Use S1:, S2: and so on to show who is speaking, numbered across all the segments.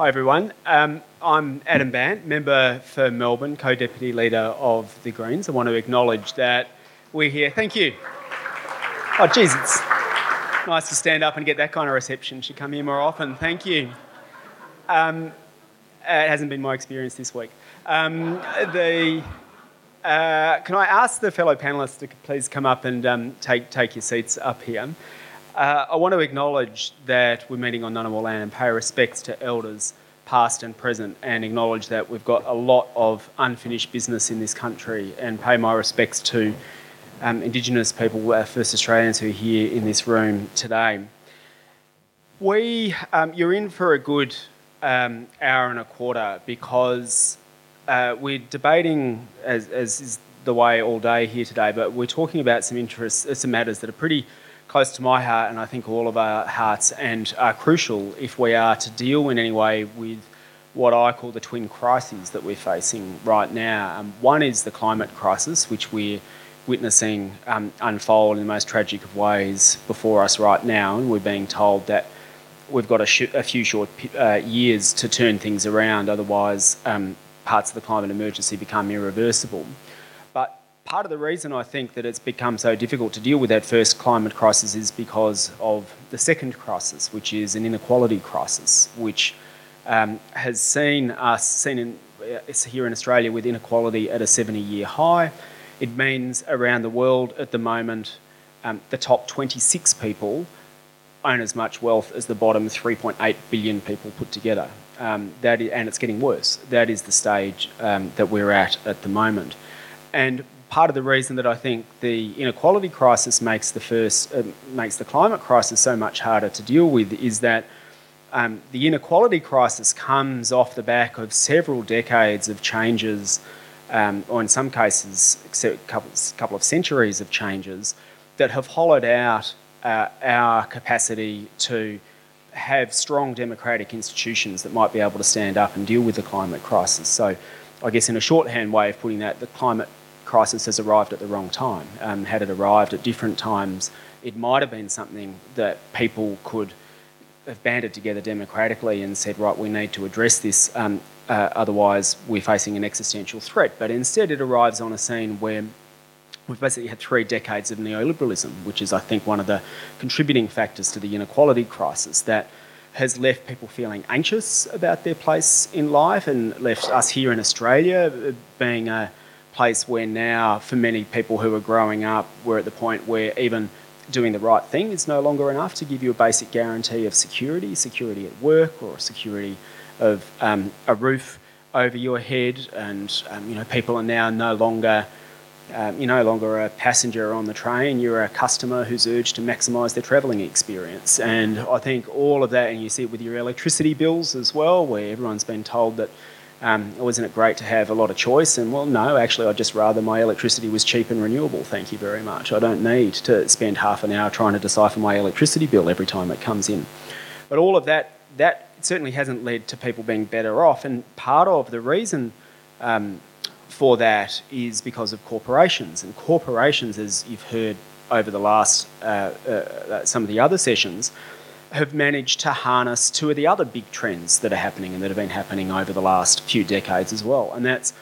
S1: Hi everyone. Um, I'm Adam Bandt, member for Melbourne, co-deputy leader of the Greens. I want to acknowledge that we're here. Thank you. Oh, it's nice to stand up and get that kind of reception. Should come here more often. Thank you. Um, it hasn't been my experience this week. Um, the, uh, can I ask the fellow panellists to please come up and um, take, take your seats up here? Uh, I want to acknowledge that we're meeting on Ngunnawal land and pay respects to elders past and present and acknowledge that we've got a lot of unfinished business in this country and pay my respects to um, Indigenous people, uh, First Australians who are here in this room today. We, um, you're in for a good um, hour and a quarter because uh, we're debating, as, as, is the way all day here today, but we're talking about some interests, uh, some matters that are pretty close to my heart and I think all of our hearts and are crucial if we are to deal in any way with what I call the twin crises that we're facing right now. Um, one is the climate crisis, which we're witnessing um, unfold in the most tragic of ways before us right now, and we're being told that we've got a, sh- a few short uh, years to turn things around, otherwise, um, parts of the climate emergency become irreversible part of the reason I think that it's become so difficult to deal with that first climate crisis is because of the second crisis, which is an inequality crisis, which um, has seen us seen in, uh, here in Australia with inequality at a 70-year high. It means around the world at the moment, um, the top 26 people own as much wealth as the bottom 3.8 billion people put together. Um, that is, and it's getting worse. That is the stage um, that we're at at the moment. And part of the reason that I think the inequality crisis makes the first uh, makes the climate crisis so much harder to deal with is that um, the inequality crisis comes off the back of several decades of changes, um, or in some cases, a couple, couple of centuries of changes that have hollowed out uh, our capacity to have strong democratic institutions that might be able to stand up and deal with the climate crisis. So, I guess in a shorthand way of putting that, the climate crisis has arrived at the wrong time. Um, had it arrived at different times, it might have been something that people could have banded together democratically and said, right, we need to address this, um, uh, otherwise we're facing an existential threat. But instead, it arrives on a scene where we've basically had three decades of neoliberalism, which is, I think, one of the contributing factors to the inequality crisis that has left people feeling anxious about their place in life and left us here in Australia being a place where now, for many people who are growing up, we're at the point where even doing the right thing is no longer enough to give you a basic guarantee of security, security at work, or security of um, a roof over your head. And um, you know, people are now no longer um, you're no longer a passenger on the train, you're a customer who's urged to maximise their travelling experience. And I think all of that, and you see it with your electricity bills as well, where everyone's been told that um, wasn't it great to have a lot of choice? And well, no, actually, I'd just rather my electricity was cheap and renewable. Thank you very much. I don't need to spend half an hour trying to decipher my electricity bill every time it comes in. But all of that, that certainly hasn't led to people being better off. And part of the reason um, for that is because of corporations. And corporations, as you've heard over the last uh, uh, uh some of the other sessions, have managed to harness two of the other big trends that are happening and that have been happening over the last few decades as well, and that's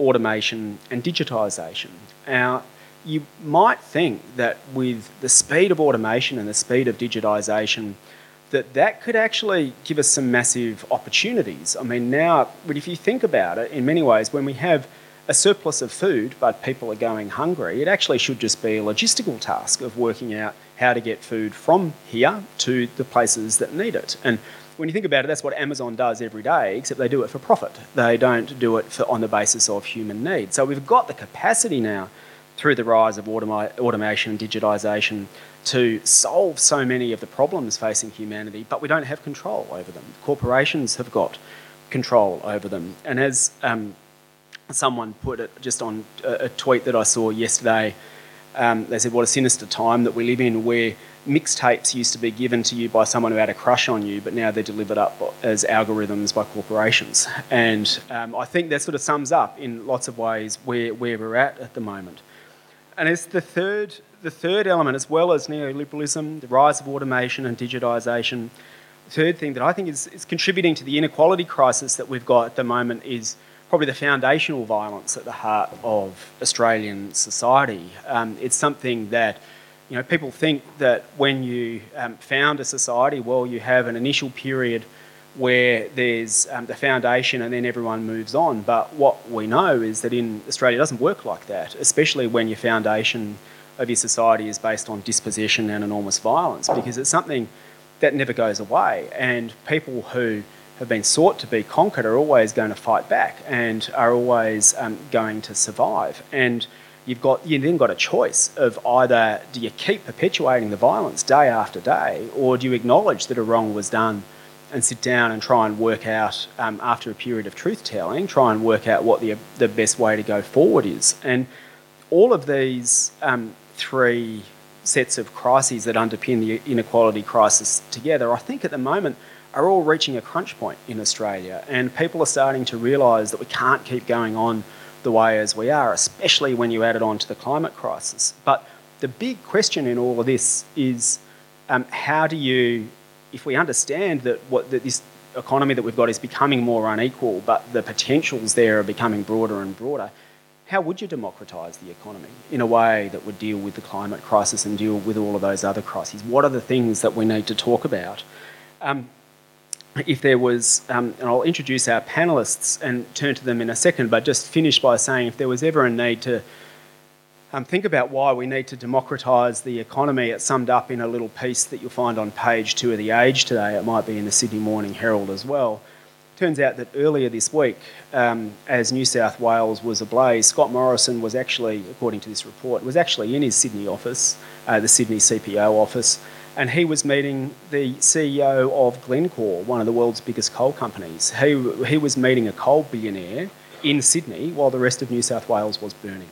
S1: automation and digitisation. Now, you might think that with the speed of automation and the speed of digitisation, that that could actually give us some massive opportunities. I mean, now, but if you think about it, in many ways, when we have a surplus of food but people are going hungry, it actually should just be a logistical task of working out how to get food from here to the places that need it. And when you think about it, that's what Amazon does every day, except they do it for profit. They don't do it for, on the basis of human need. So we've got the capacity now through the rise of automa- automation and digitisation to solve so many of the problems facing humanity, but we don't have control over them. Corporations have got control over them. And as um, someone put it just on a, tweet that I saw yesterday, um, they said, What a sinister time that we live in where mixtapes used to be given to you by someone who had a crush on you, but now they're delivered up as algorithms by corporations. And um, I think that sort of sums up in lots of ways where, where we're at at the moment. And it's the third, the third element, as well as neoliberalism, the rise of automation and digitisation. The third thing that I think is, is contributing to the inequality crisis that we've got at the moment is probably the foundational violence at the heart of Australian society. Um, it's something that you know people think that when you um, found a society, well, you have an initial period where there's um, the foundation and then everyone moves on. But what we know is that in Australia it doesn't work like that, especially when your foundation of your society is based on dispossession and enormous violence, because it's something that never goes away. And people who have been sought to be conquered are always going to fight back and are always um, going to survive. And you've got you then got a choice of either do you keep perpetuating the violence day after day, or do you acknowledge that a wrong was done and sit down and try and work out um, after a period of truth telling, try and work out what the the best way to go forward is. And all of these um, three sets of crises that underpin the inequality crisis together, I think at the moment are all reaching a crunch point in Australia, and people are starting to realise that we can't keep going on the way as we are, especially when you add it on to the climate crisis. But the big question in all of this is um, how do you, if we understand that what that this economy that we've got is becoming more unequal, but the potentials there are becoming broader and broader, how would you democratise the economy in a way that would deal with the climate crisis and deal with all of those other crises? What are the things that we need to talk about? Um, if there was, um, and I'll introduce our panelists and turn to them in a second, but just finish by saying if there was ever a need to um, think about why we need to democratise the economy, it's summed up in a little piece that you'll find on page two of The Age today. It might be in the Sydney Morning Herald as well. Turns out that earlier this week, um, as New South Wales was ablaze, Scott Morrison was actually, according to this report, was actually in his Sydney office, uh, the Sydney CPO office, and he was meeting the CEO of Glencore, one of the world's biggest coal companies. He, he was meeting a coal billionaire in Sydney while the rest of New South Wales was burning.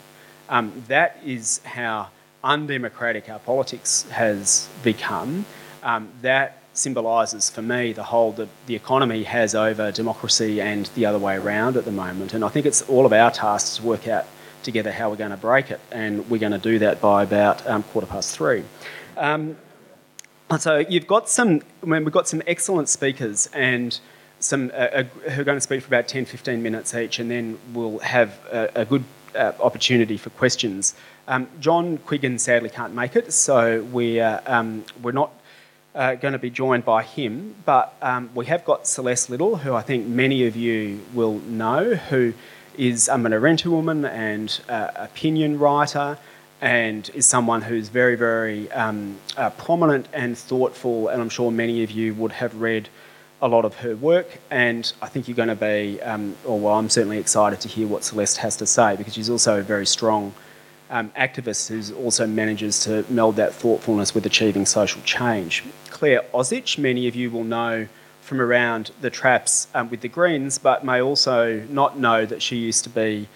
S1: Um, that is how undemocratic our politics has become. Um, that symbolises for me the hold that the economy has over democracy and the other way around at the moment. And I think it's all of our tasks to work out together how we're going to break it, and we're going to do that by about um, quarter past three. Um, so you've got some, I mean, we've got some excellent speakers and some uh, uh, who are going to speak for about 10, 15 minutes each, and then we'll have a, a good uh, opportunity for questions. Um, John Quiggin sadly can't make it, so we, uh, um, we're not uh, going to be joined by him, but um, we have got Celeste Liddle, who I think many of you will know, who is um, an Arrernte woman and uh, opinion writer and is someone who's very, very um, uh, prominent and thoughtful, and I'm sure many of you would have read a lot of her work, and I think you're going to be, um, or well, I'm certainly excited to hear what Celeste has to say because she's also a very strong um, activist who also manages to meld that thoughtfulness with achieving social change. Clare Ozich, many of you will know from around the traps um, with the Greens, but may also not know that she used to be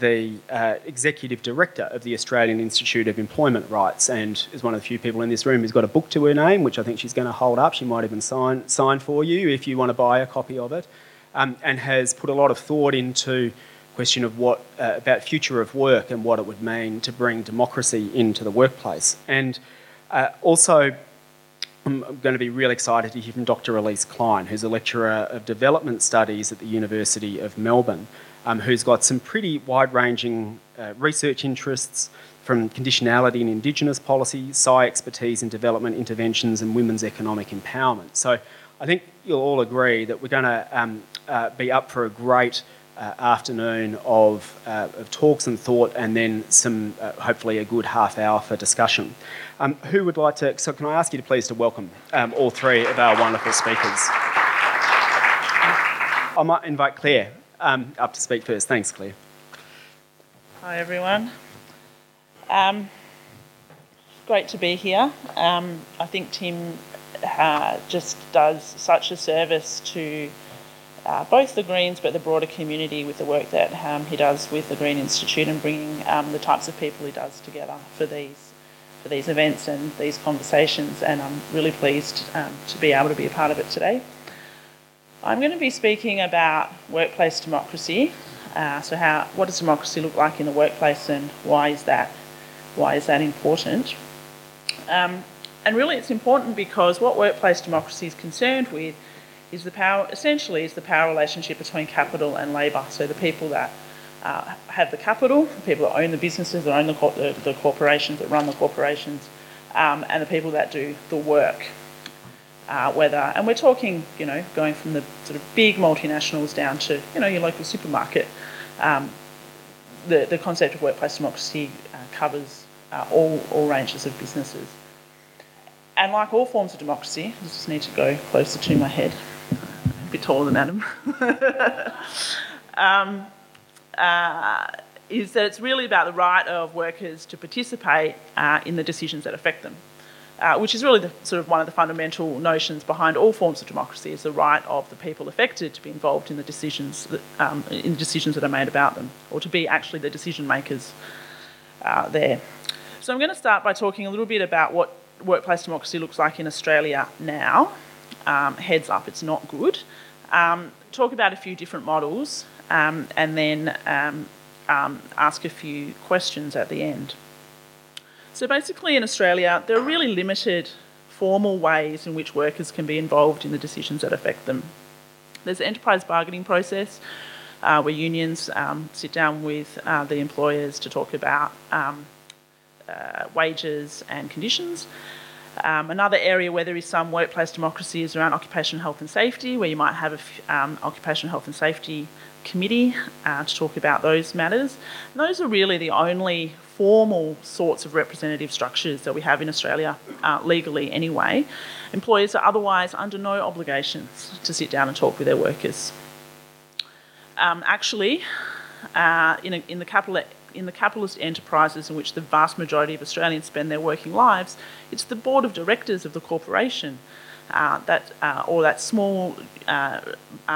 S1: the uh, executive director of the Australian Institute of Employment Rights and is one of the few people in this room who's got a book to her name, which I think she's going to hold up. She might even sign, sign for you if you want to buy a copy of it, um, and has put a lot of thought into question of what uh, about future of work and what it would mean to bring democracy into the workplace. And uh, also, I'm going to be really excited to hear from Dr. Elise Klein, who's a lecturer of development studies at the University of Melbourne um, who's got some pretty wide ranging uh, research interests from conditionality in Indigenous policy, Psi expertise in development interventions, and women's economic empowerment. So I think you'll all agree that we're going to um, uh, be up for a great uh, afternoon of, uh, of, talks and thought, and then some, uh, hopefully, a good half hour for discussion. Um, who would like to? So, can I ask you to please to welcome um, all three of our wonderful speakers? I might invite Clare um, up to speak first. Thanks, Clare.
S2: Hi, everyone. Um, great to be here. Um, I think Tim uh, just does such a service to uh, both the Greens but the broader community with the work that um, he does with the Green Institute and bringing um, the types of people he does together for these for these events and these conversations. And I'm really pleased um, to be able to be a part of it today. I'm going to be speaking about workplace democracy. Uh, so, how what does democracy look like in the workplace, and why is that why is that important? Um, and really, it's important because what workplace democracy is concerned with is the power, essentially, is the power relationship between capital and labour. So the people that uh, have the capital, the people that own the businesses, that own the, the, the corporations, that run the corporations, um, and the people that do the work. Uh, and we're talking, you know, going from the sort of big multinationals down to, you know, your local supermarket. Um, the, the concept of workplace democracy uh, covers uh, all, all ranges of businesses. And like all forms of democracy, I just need to go closer to my head, a bit taller than Adam, um, uh, is that it's really about the right of workers to participate uh, in the decisions that affect them. Uh, which is really the, sort of one of the fundamental notions behind all forms of democracy is the right of the people affected to be involved in the decisions that, um, in decisions that are made about them, or to be actually the decision makers uh, there. So I'm going to start by talking a little bit about what workplace democracy looks like in Australia now. Um, heads up, it's not good. Um, talk about a few different models, um, and then um, um, ask a few questions at the end. So basically, in Australia, there are really limited formal ways in which workers can be involved in the decisions that affect them. There's the enterprise bargaining process, uh, where unions um, sit down with uh, the employers to talk about um, uh, wages and conditions. Um, another area where there is some workplace democracy is around occupational health and safety, where you might have an um, occupational health and safety committee uh, to talk about those matters. And those are really the only formal sorts of representative structures that we have in Australia, uh, legally anyway. Employers are otherwise under no obligations to sit down and talk with their workers. Um, actually, uh, in, a, in, the capital, in the capitalist enterprises in which the vast majority of Australians spend their working lives, it's the board of directors of the corporation uh, that uh, or that small uh,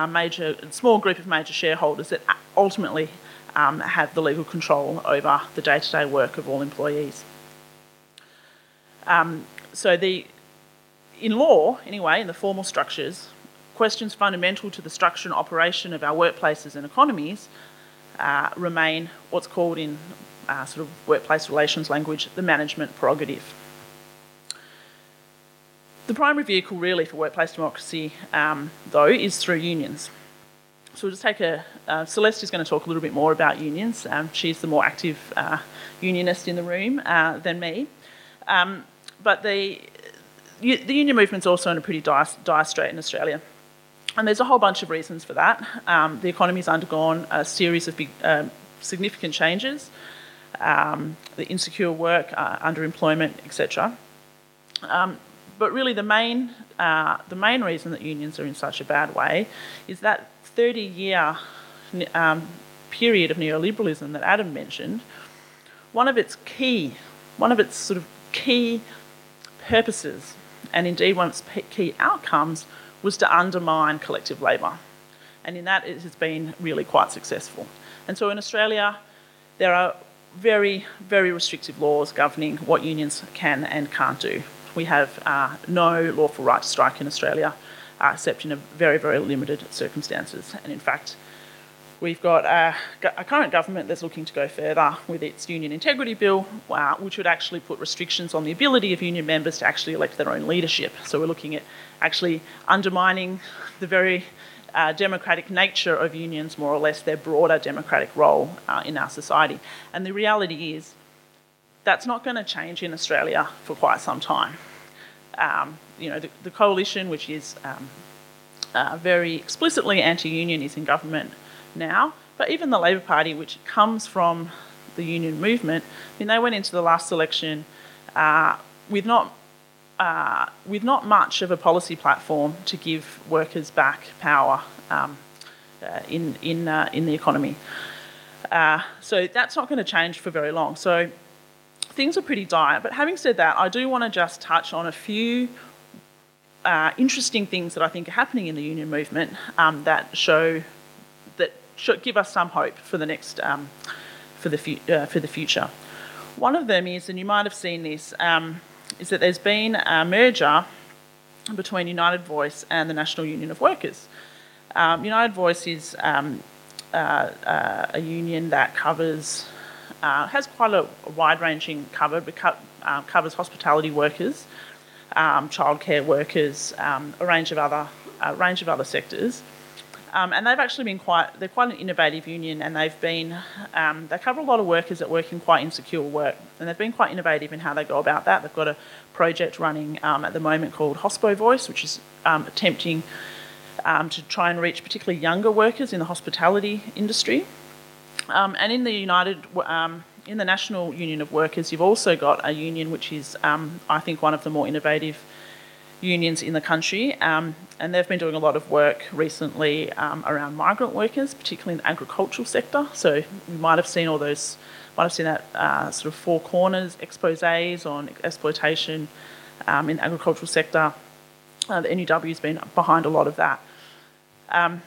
S2: major small group of major shareholders that ultimately um, have the legal control over the day-to-day work of all employees. Um, so the in law, anyway, in the formal structures, questions fundamental to the structure and operation of our workplaces and economies uh, remain what's called in uh, sort of workplace relations language the management prerogative. The primary vehicle, really, for workplace democracy, um, though, is through unions. So we'll just take a. Uh, Celeste is going to talk a little bit more about unions. Um, she's the more active uh, unionist in the room uh, than me. Um, but the, the union movement's also in a pretty dire, dire strait in Australia. And there's a whole bunch of reasons for that. Um, the economy's undergone a series of big, uh, significant changes. Um, the insecure work, uh, underemployment, etc. Um, but really, the main, uh, the main reason that unions are in such a bad way is that 30 year um, period of neoliberalism that Adam mentioned, one of its key, one of its sort of key purposes, and indeed one of its key outcomes, was to undermine collective labour. And in that, it has been really quite successful. And so in Australia, there are very, very restrictive laws governing what unions can and can't do. We have uh, no lawful right to strike in Australia uh, except in very, very limited circumstances. And in fact, we've got a, a, current government that's looking to go further with its Union Integrity Bill, uh, which would actually put restrictions on the ability of union members to actually elect their own leadership. So we're looking at actually undermining the very uh, democratic nature of unions, more or less their broader democratic role uh, in our society. And the reality is, that's not going to change in Australia for quite some time. Um, you know, the, the, coalition, which is um, uh, very explicitly anti-union, is in government now. But even the Labor Party, which comes from the union movement, I mean, they went into the last election uh, with not uh, with not much of a policy platform to give workers back power um, uh, in in uh, in the economy. Uh, so that's not going to change for very long. So things are pretty dire. But having said that, I do want to just touch on a few uh, interesting things that I think are happening in the union movement um, that show that should give us some hope for the next um, for the fu- uh, for the future. One of them is, and you might have seen this, um, is that there's been a merger between United Voice and the National Union of Workers. Um, United Voice is um, uh, uh, a union that covers uh, has quite a, a wide-ranging cover, but uh, covers hospitality workers um, childcare workers, um, a range of other a range of other sectors. Um, and they've actually been quite, they're quite an innovative union and they've been, um, they cover a lot of workers that work in quite insecure work. And they've been quite innovative in how they go about that. They've got a project running um, at the moment called Hospo Voice, which is um, attempting um, to try and reach particularly younger workers in the hospitality industry. Um, and in the United, in the National Union of Workers, you've also got a union which is, I think, one of the more innovative unions in the country, um, and they've been doing a lot of work recently um, around migrant workers, particularly in the agricultural sector. So you might have seen all those, might have seen that uh, sort of four corners exposés on exploitation um, in the agricultural sector. Uh, the NUW has been behind a lot of that. Um,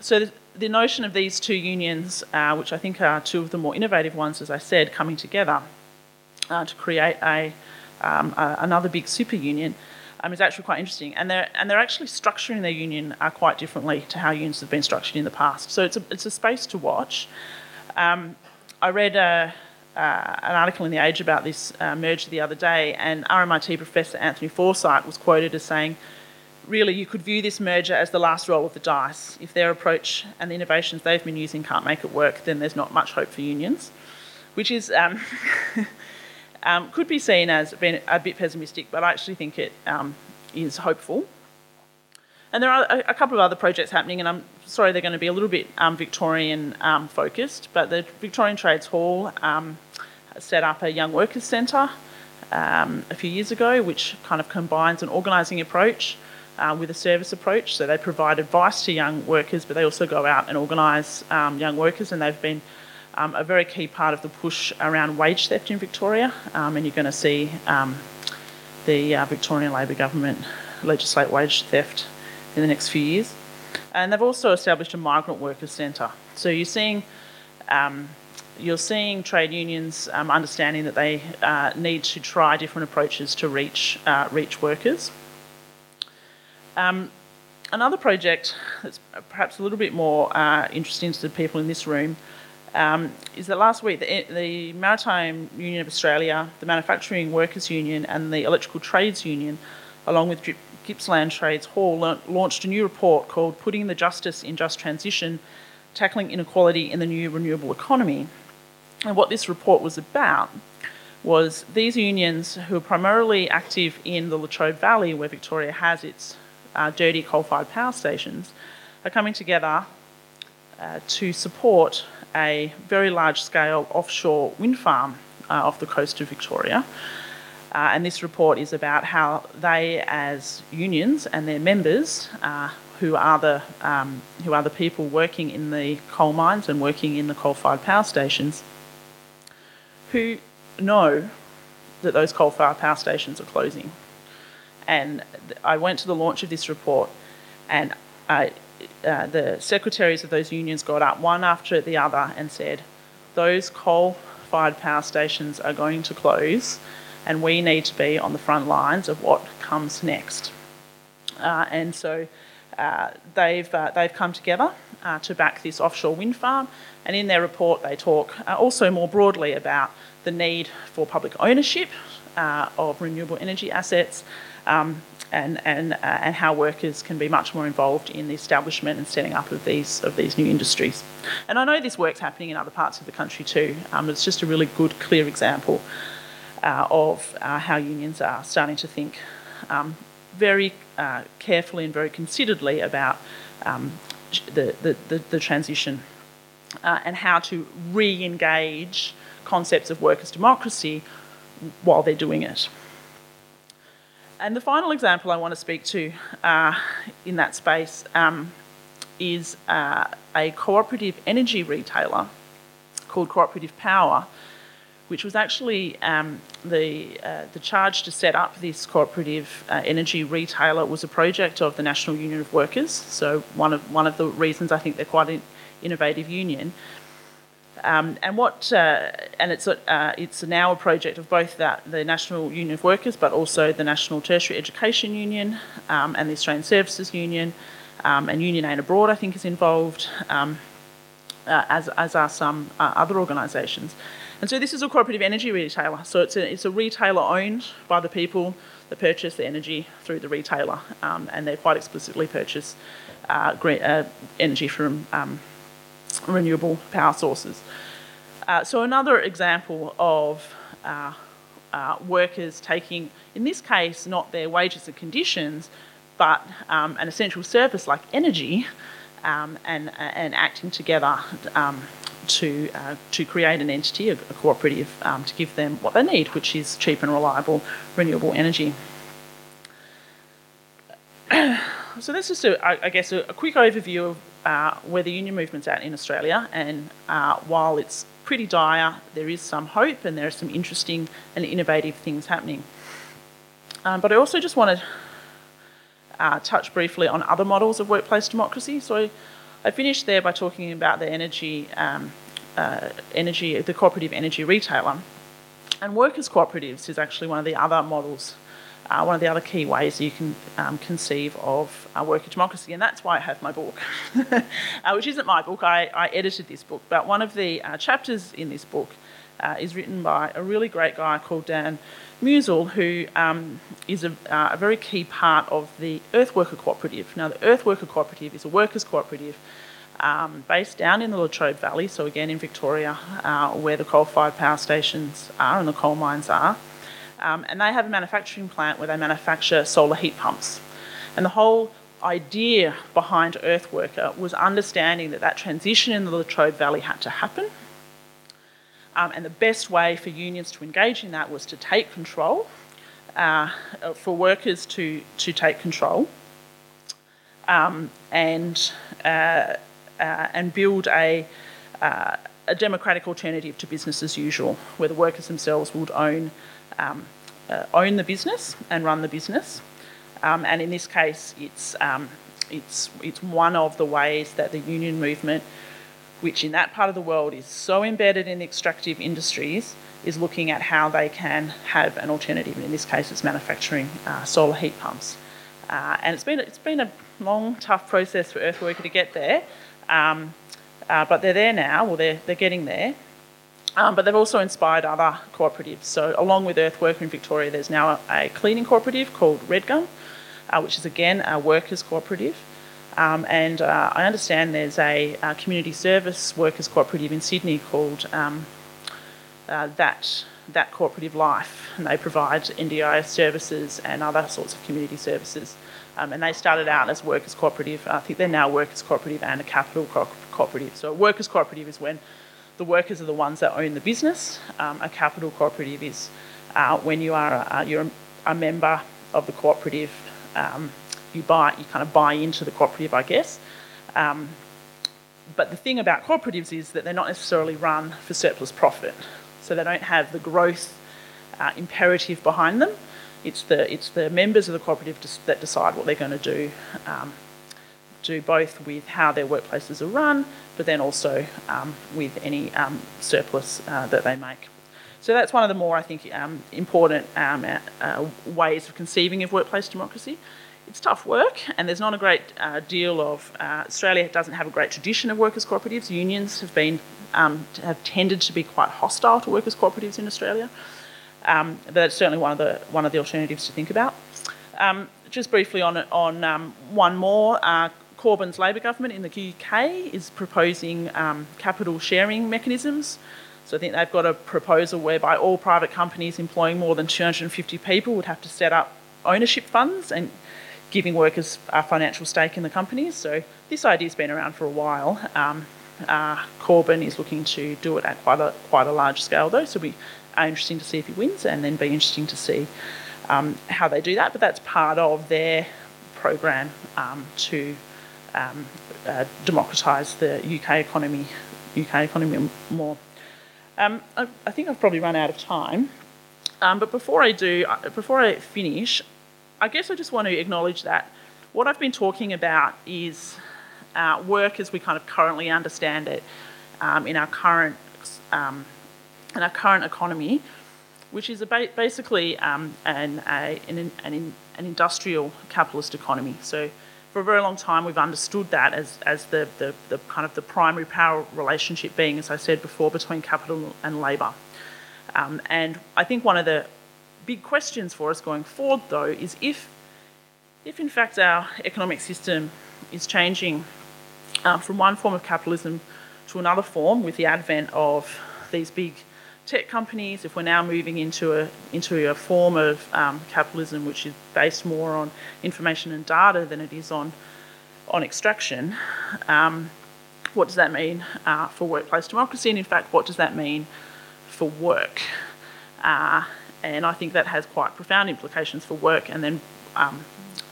S2: so the, notion of these two unions, uh, which I think are two of the more innovative ones, as I said, coming together uh, to create um, a another big super union um, is actually quite interesting. And they're, and they're actually structuring their union uh, quite differently to how unions have been structured in the past. So it's a, it's a space to watch. Um, I read a, uh, an article in The Age about this uh, merger the other day, and RMIT professor Anthony Forsyth was quoted as saying, really, you could view this merger as the last roll of the dice. If their approach and the innovations they've been using can't make it work, then there's not much hope for unions, which is um, um, could be seen as being a bit pessimistic, but I actually think it um, is hopeful. And there are a, a, couple of other projects happening, and I'm sorry they're going to be a little bit um, Victorian um, focused, but the Victorian Trades Hall um, set up a young workers centre um, a few years ago, which kind of combines an organising approach uh, with a service approach. So they provide advice to young workers, but they also go out and organise young workers, and they've been um, a very key part of the push around wage theft in Victoria, um, and you're going to see um, the uh, Victorian Labor government legislate wage theft in the next few years. And they've also established a migrant workers centre. So you're seeing um, you're seeing trade unions um, understanding that they uh, need to try different approaches to reach uh, reach workers. Um, another project that's perhaps a little bit more uh, interesting to the people in this room um, is that last week the, the, Maritime Union of Australia, the Manufacturing Workers Union, and the Electrical Trades Union, along with Gippsland Trades Hall, launched a new report called Putting the Justice in Just Transition Tackling Inequality in the New Renewable Economy. And what this report was about was these unions, who are primarily active in the Latrobe Valley, where Victoria has its uh, dirty coal fired power stations, are coming together uh, to support a very large scale offshore wind farm uh, off the coast of Victoria. Uh, and this report is about how they, as unions and their members, uh, who are the um, who are the people working in the coal mines and working in the coal-fired power stations, who know that those coal-fired power stations are closing. And I went to the launch of this report, and I, uh, the secretaries of those unions got up one after the other and said, those coal fired power stations are going to close and we need to be on the front lines of what comes next. Uh, and so uh, they've, uh, they've come together uh, to back this offshore wind farm, and in their report, they talk uh, also more broadly about the need for public ownership of renewable energy assets. Um, and, and, uh, and how workers can be much more involved in the establishment and setting up of these, of these new industries. And I know this work's happening in other parts of the country too. Um, it's just a really good, clear example uh, of uh, how unions are starting to think um, very uh, carefully and very consideredly about um, the, the, the, the, transition uh, and how to re engage concepts of workers' democracy while they're doing it. And the final example I want to speak to uh, in that space um, is uh, a cooperative energy retailer called Cooperative Power, which was actually um, the, uh, the charge to set up this cooperative uh, energy retailer was a project of the National Union of Workers. So one of, one of the reasons I think they're quite an innovative union um, and what uh, and it's uh, it's now a project of both that the National Union of Workers, but also the National Tertiary Education Union um, and the Australian Services Union, um, and Union Aid Abroad I think is involved, um, uh, as as are some uh, other organisations. And so this is a cooperative energy retailer. So it's a, it's a retailer owned by the people that purchase the energy through the retailer, um, and they quite explicitly purchase uh, green, uh, energy from um, renewable power sources. Uh, so another example of uh, uh, workers taking, in this case, not their wages and conditions, but um, an essential service like energy, um, and and acting together um, to uh, to create an entity, a, a cooperative, um, to give them what they need, which is cheap and reliable renewable energy. so that's just, a, I guess, a, a quick overview of uh, where the union movement's at in Australia. And uh, while it's pretty dire, there is some hope and there are some interesting and innovative things happening. Um, but I also just want to uh, touch briefly on other models of workplace democracy. So I finished there by talking about the energy, um, uh, energy, the cooperative energy retailer, and workers' cooperatives is actually one of the other models, uh, one of the other key ways you can um, conceive of uh, worker democracy, and that's why I have my book, uh, which isn't my book. I, I, edited this book, but one of the uh, chapters in this book uh, is written by a really great guy called Dan Musil, who um, is a, uh, a, very key part of the Earthworker Cooperative. Now, the Earthworker Cooperative is a workers' cooperative um, based down in the Latrobe Valley, so again in Victoria, where the coal-fired power stations are and the coal mines are. Um, and they have a manufacturing plant where they manufacture solar heat pumps. And the whole idea behind Earthworker was understanding that that transition in the Latrobe Valley had to happen um, and the best way for unions to engage in that was to take control, uh, for workers to, to take control um, and, uh, uh, and build a, uh, a democratic alternative to business as usual, where the workers themselves would own, um, uh, own the business and run the business. Um, and in this case, it's, um, it's, it's one of the ways that the union movement which in that part of the world is so embedded in extractive industries, is looking at how they can have an alternative. In this case, it's manufacturing uh, solar heat pumps. Uh, and it's been, it's been a long, tough process for Earthworker to get there, um, uh, but they're there now, well, they're, they're getting there. Um, but they've also inspired other cooperatives. So, along with Earthworker in Victoria, there's now a, a cleaning cooperative called Redgum, uh, which is again a workers' cooperative. Um, and uh, I understand there's a, a, community service workers cooperative in Sydney called um, uh, that that cooperative life, and they provide NDIS services and other sorts of community services. Um, and they started out as workers cooperative. I think they're now workers cooperative and a capital co- cooperative. So a workers cooperative is when the workers are the ones that own the business. Um, a capital cooperative is uh, when you are a, you're a member of the cooperative um, you buy, you kind of buy into the cooperative, I guess. Um, but the thing about cooperatives is that they're not necessarily run for surplus profit, so they don't have the growth uh, imperative behind them. It's the it's the members of the cooperative that decide what they're going to do, um, do both with how their workplaces are run, but then also um, with any um, surplus uh, that they make. So that's one of the more I think um, important um, uh, ways of conceiving of workplace democracy it's tough work, and there's not a great uh, deal of. Uh, Australia doesn't have a great tradition of workers' cooperatives. Unions have been um, have tended to be quite hostile to workers' cooperatives in Australia. Um, that's certainly one of the one of the alternatives to think about. Just briefly on on one more. Corbyn's Labor government in the UK is proposing um, capital sharing mechanisms. So I think they've got a proposal whereby all private companies employing more than 250 people would have to set up ownership funds and giving workers a financial stake in the companies. So this idea's been around for a while. Um, uh, Corbyn is looking to do it at quite a quite a large scale, though. So it'll be uh, interesting to see if he wins, and then be interesting to see um, how they do that. But that's part of their program um, to um, uh, democratise the UK economy, UK economy more. Um, I, I, think I've probably run out of time. Um, but before I do, uh, before I finish, I guess I just want to acknowledge that what I've been talking about is uh, work as we kind of currently understand it um, in our current um, in our current economy, which is ba- basically um, an, a, an, an, an, industrial capitalist economy. So for a very long time, we've understood that as, as the, the, the kind of the primary power relationship being, as I said before, between capital and labour. Um, and I think one of the big questions for us going forward, though, is if, if in fact our economic system is changing uh, from one form of capitalism to another form with the advent of these big tech companies, if we're now moving into a into a form of um, capitalism which is based more on information and data than it is on on extraction, um, what does that mean uh, for workplace democracy? And in fact, what does that mean for work? Uh, and I think that has quite profound implications for work, and then um,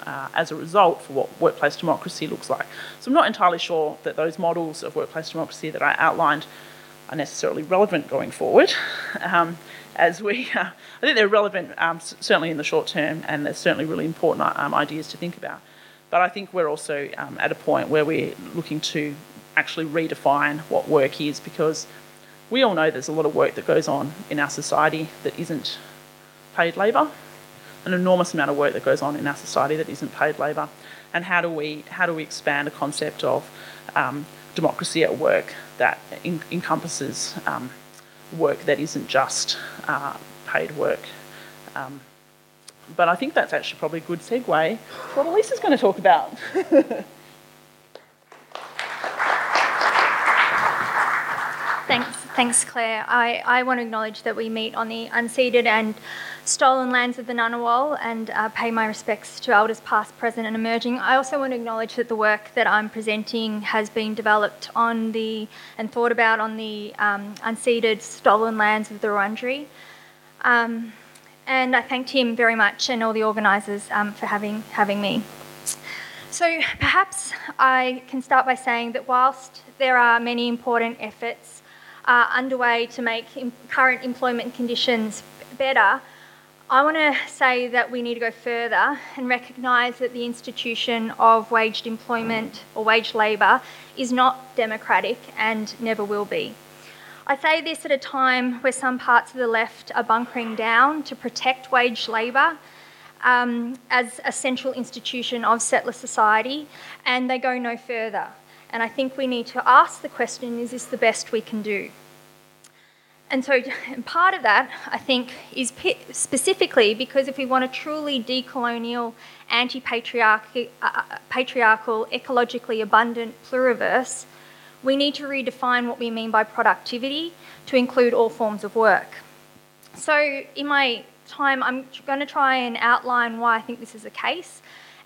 S2: uh, as a result for what workplace democracy looks like. So I'm not entirely sure that those models of workplace democracy that I outlined are necessarily relevant going forward. Um, as we, uh, I think they're relevant um, certainly in the short term, and they're certainly really important um, ideas to think about. But I think we're also um, at a point where we're looking to actually redefine what work is because we all know there's a lot of work that goes on in our society that isn't paid labour, an enormous amount of work that goes on in our society that isn't paid labour, and how do we how do we expand a concept of um, democracy at work that in, encompasses um, work that isn't just uh, paid work. Um, but I think that's actually probably a good segue for what Elisa's going to talk about.
S3: Thanks, thanks, Clare. I, I want to acknowledge that we meet on the unceded and stolen lands of the Ngunnawal and uh, pay my respects to elders past, present, and emerging. I also want to acknowledge that the work that I'm presenting has been developed on the and thought about on the um, unceded, stolen lands of the Wurundjeri. Um, and I thank Tim very much and all the organisers um, for having having me. So perhaps I can start by saying that whilst there are many important efforts uh, underway to make current employment conditions better, I want to say that we need to go further and recognise that the institution of waged employment or wage labour is not democratic and never will be. I say this at a time where some parts of the left are bunkering down to protect wage labour um, as a central institution of settler society, and they go no further. And I think we need to ask the question is this the best we can do? And so, part of that, I think, is specifically because if we want a truly decolonial, anti patriarchal, uh, ecologically abundant pluriverse, we need to redefine what we mean by productivity to include all forms of work. So, in my time, I'm going to try and outline why I think this is the case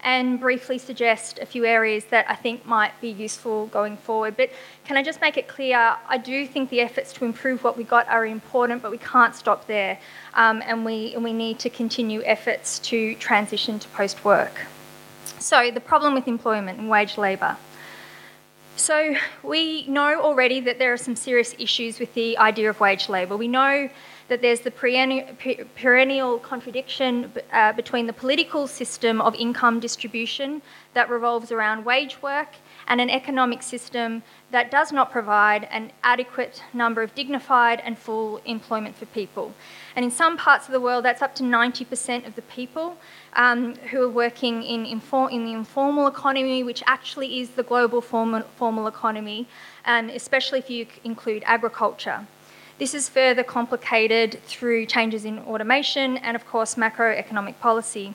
S3: and briefly suggest a few areas that I think might be useful going forward. But can I just make it clear? I do think the efforts to improve what we got are important, but we can't stop there, um, and we and we need to continue efforts to transition to post work. So the problem with employment and wage labour. So we know already that there are some serious issues with the idea of wage labour. We know that there's the perennial contradiction uh, between the political system of income distribution that revolves around wage work and an economic system that does not provide an adequate number of dignified and full employment for people. And in some parts of the world, that's up to 90% of the people um, who are working in, in, the informal economy, which actually is the global formal, formal economy, and especially if you include agriculture. This is further complicated through changes in automation and, of course, macroeconomic policy.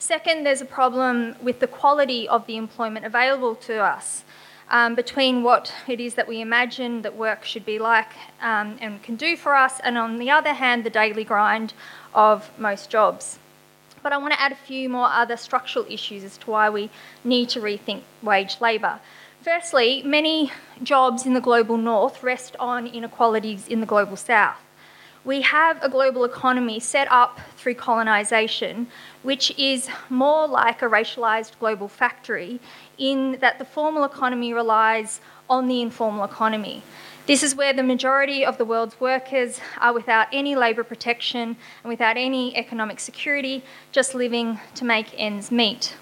S3: Second, there's a problem with the quality of the employment available to us. Um, between what it is that we imagine that work should be like um, and can do for us, and on the other hand, the daily grind of most jobs. But I want to add a few more other structural issues as to why we need to rethink wage labour. Firstly, many jobs in the global north rest on inequalities in the global south. We have a global economy set up through colonisation, which is more like a racialised global factory, in that the formal economy relies on the informal economy. This is where the majority of the world's workers are without any labour protection and without any economic security, just living to make ends meet.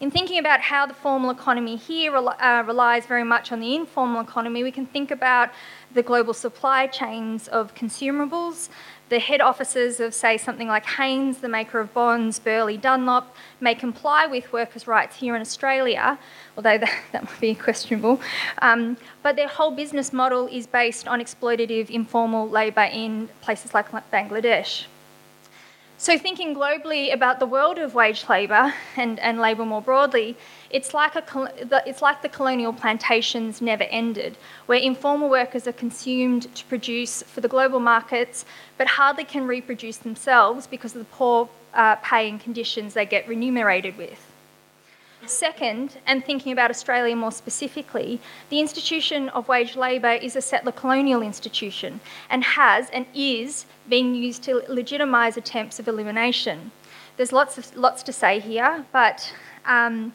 S3: In thinking about how the formal economy here uh, relies very much on the informal economy, we can think about the global supply chains of consumables, the head offices of, say, something like Hanes, the maker of Bonds, Berlei, Dunlop, may comply with workers' rights here in Australia, although that, that might be questionable. Um, but their whole business model is based on exploitative informal labour in places like Bangladesh. So, thinking globally about the world of wage labour and, and labour more broadly, it's like, a, it's like the colonial plantations never ended, where informal workers are consumed to produce for the global markets, but hardly can reproduce themselves because of the poor uh, pay and conditions they get remunerated with. Second, and thinking about Australia more specifically, the institution of wage labour is a settler colonial institution and has and is being used to legitimise attempts of elimination. There's lots of lots to say here, but um,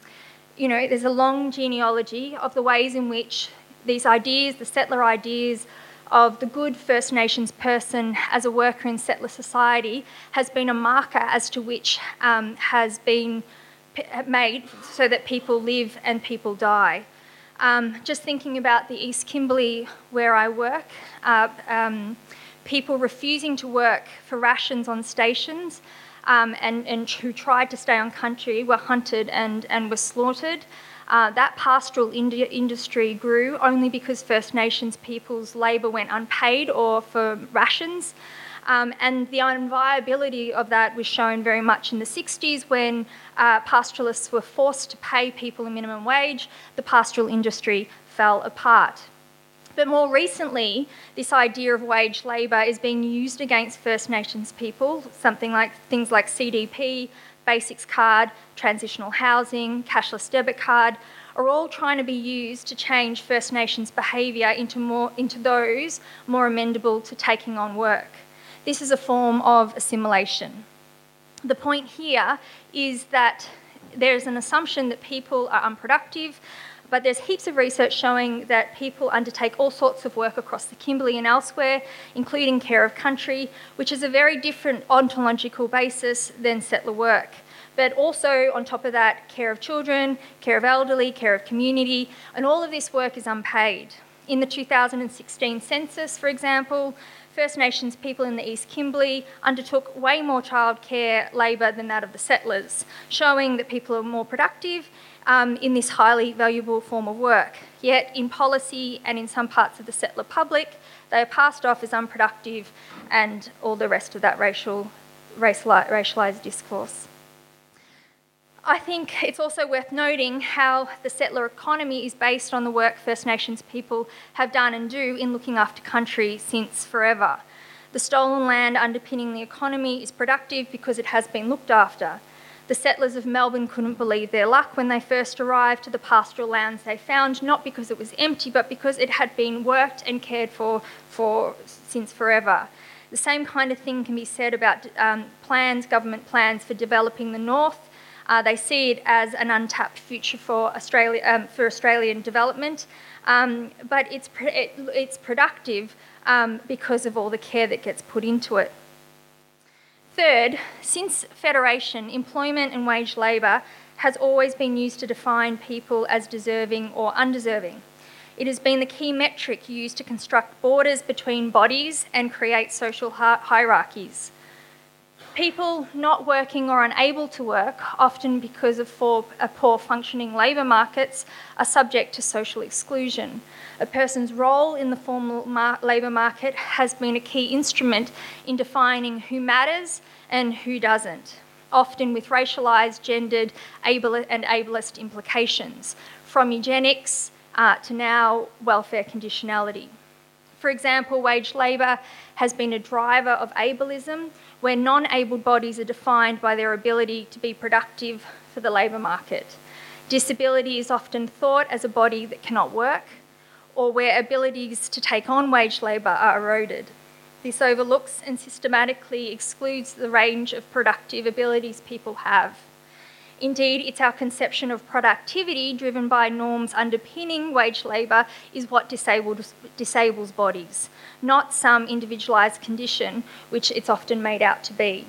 S3: you know, there's a long genealogy of the ways in which these ideas, the settler ideas of the good First Nations person as a worker in settler society, has been a marker as to which um, has been made so that people live and people die. Um, just thinking about the East Kimberley where I work, uh, um, people refusing to work for rations on stations um, and, and, who tried to stay on country were hunted and, and were slaughtered. Uh, that pastoral ind- industry grew only because First Nations people's labour went unpaid or for rations. Um, and the unviability of that was shown very much in the 60s when uh, pastoralists were forced to pay people a minimum wage, the pastoral industry fell apart. But more recently, this idea of wage labour is being used against First Nations people, something like things like CDP, Basics Card, transitional housing, cashless debit card, are all trying to be used to change First Nations behaviour into, more, into those more amenable to taking on work. This is a form of assimilation. The point here is that there's an assumption that people are unproductive, but there's heaps of research showing that people undertake all sorts of work across the Kimberley and elsewhere, including care of country, which is a very different ontological basis than settler work. But also, on top of that, care of children, care of elderly, care of community, and all of this work is unpaid. In the 2016 census, for example, First Nations people in the East Kimberley undertook way more childcare labour than that of the settlers, showing that people are more productive um, in this highly valuable form of work. Yet, in policy and in some parts of the settler public, they are passed off as unproductive and all the rest of that racial, racialised discourse. I think it's also worth noting how the settler economy is based on the work First Nations people have done and do in looking after country since forever. The stolen land underpinning the economy is productive because it has been looked after. The settlers of Melbourne couldn't believe their luck when they first arrived to the pastoral lands they found, not because it was empty, but because it had been worked and cared for, for since forever. The same kind of thing can be said about um, plans, government plans for developing the north uh, they see it as an untapped future for, Australia, um, for Australian development, um, but it's, it, it's productive um, because of all the care that gets put into it. Third, since Federation, employment and wage labour has always been used to define people as deserving or undeserving. It has been the key metric used to construct borders between bodies and create social hierarchies. People not working or unable to work, often because of poor, poor functioning labour markets, are subject to social exclusion. A person's role in the formal mar- labour market has been a key instrument in defining who matters and who doesn't, often with racialised, gendered, able- and ableist implications, from eugenics uh, to now welfare conditionality. For example, wage labour has been a driver of ableism where non abled bodies are defined by their ability to be productive for the labour market. Disability is often thought as a body that cannot work, or where abilities to take on wage labour are eroded. This overlooks and systematically excludes the range of productive abilities people have. Indeed, it's our conception of productivity driven by norms underpinning wage labour is what disables, bodies, not some individualised condition which it's often made out to be.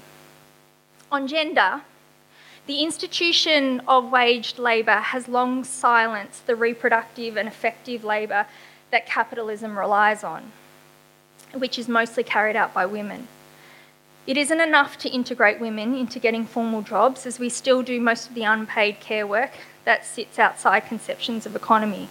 S3: On gender, The institution of waged labour has long silenced the reproductive and effective labour that capitalism relies on, which is mostly carried out by women. It isn't enough to integrate women into getting formal jobs, as we still do most of the unpaid care work that sits outside conceptions of economy.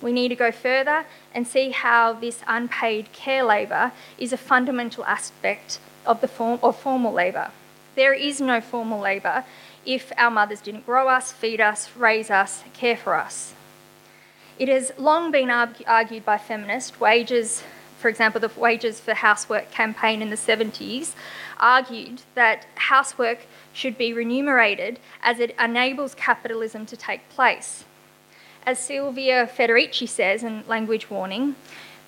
S3: We need to go further and see how this unpaid care labour is a fundamental aspect of the form of formal labour. There is no formal labour if our mothers didn't grow us, feed us, raise us, care for us. It has long been argued by feminists, wages for example, the Wages for Housework campaign in the 70s, argued that housework should be remunerated as it enables capitalism to take place. As Silvia Federici says in Language Warning,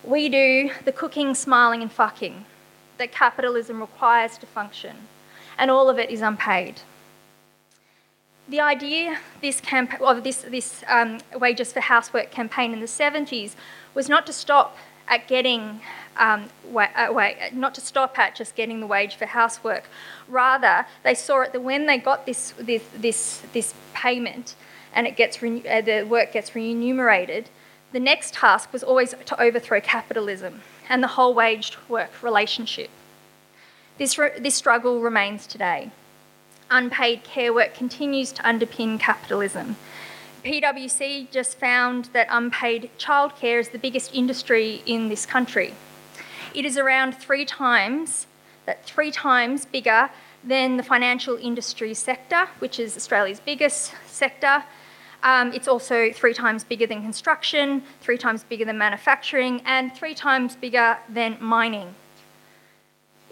S3: we do the cooking, smiling, and fucking that capitalism requires to function, and all of it is unpaid. The idea this camp- of this, this um, Wages for Housework campaign in the 70s was not to stop at getting, um, wa- uh, wait, not to stop at just getting the wage for housework. Rather, they saw it that when they got this, this, this, this payment and it gets re- uh, the work gets remunerated, the next task was always to overthrow capitalism and the whole waged work relationship. This, re- this struggle remains today. Unpaid care work continues to underpin capitalism PwC just found that unpaid childcare is the biggest industry in this country. It is around three times, that three times bigger than the financial industry sector, which is Australia's biggest sector. Um, it's also three times bigger than construction, three times bigger than manufacturing, and three times bigger than mining.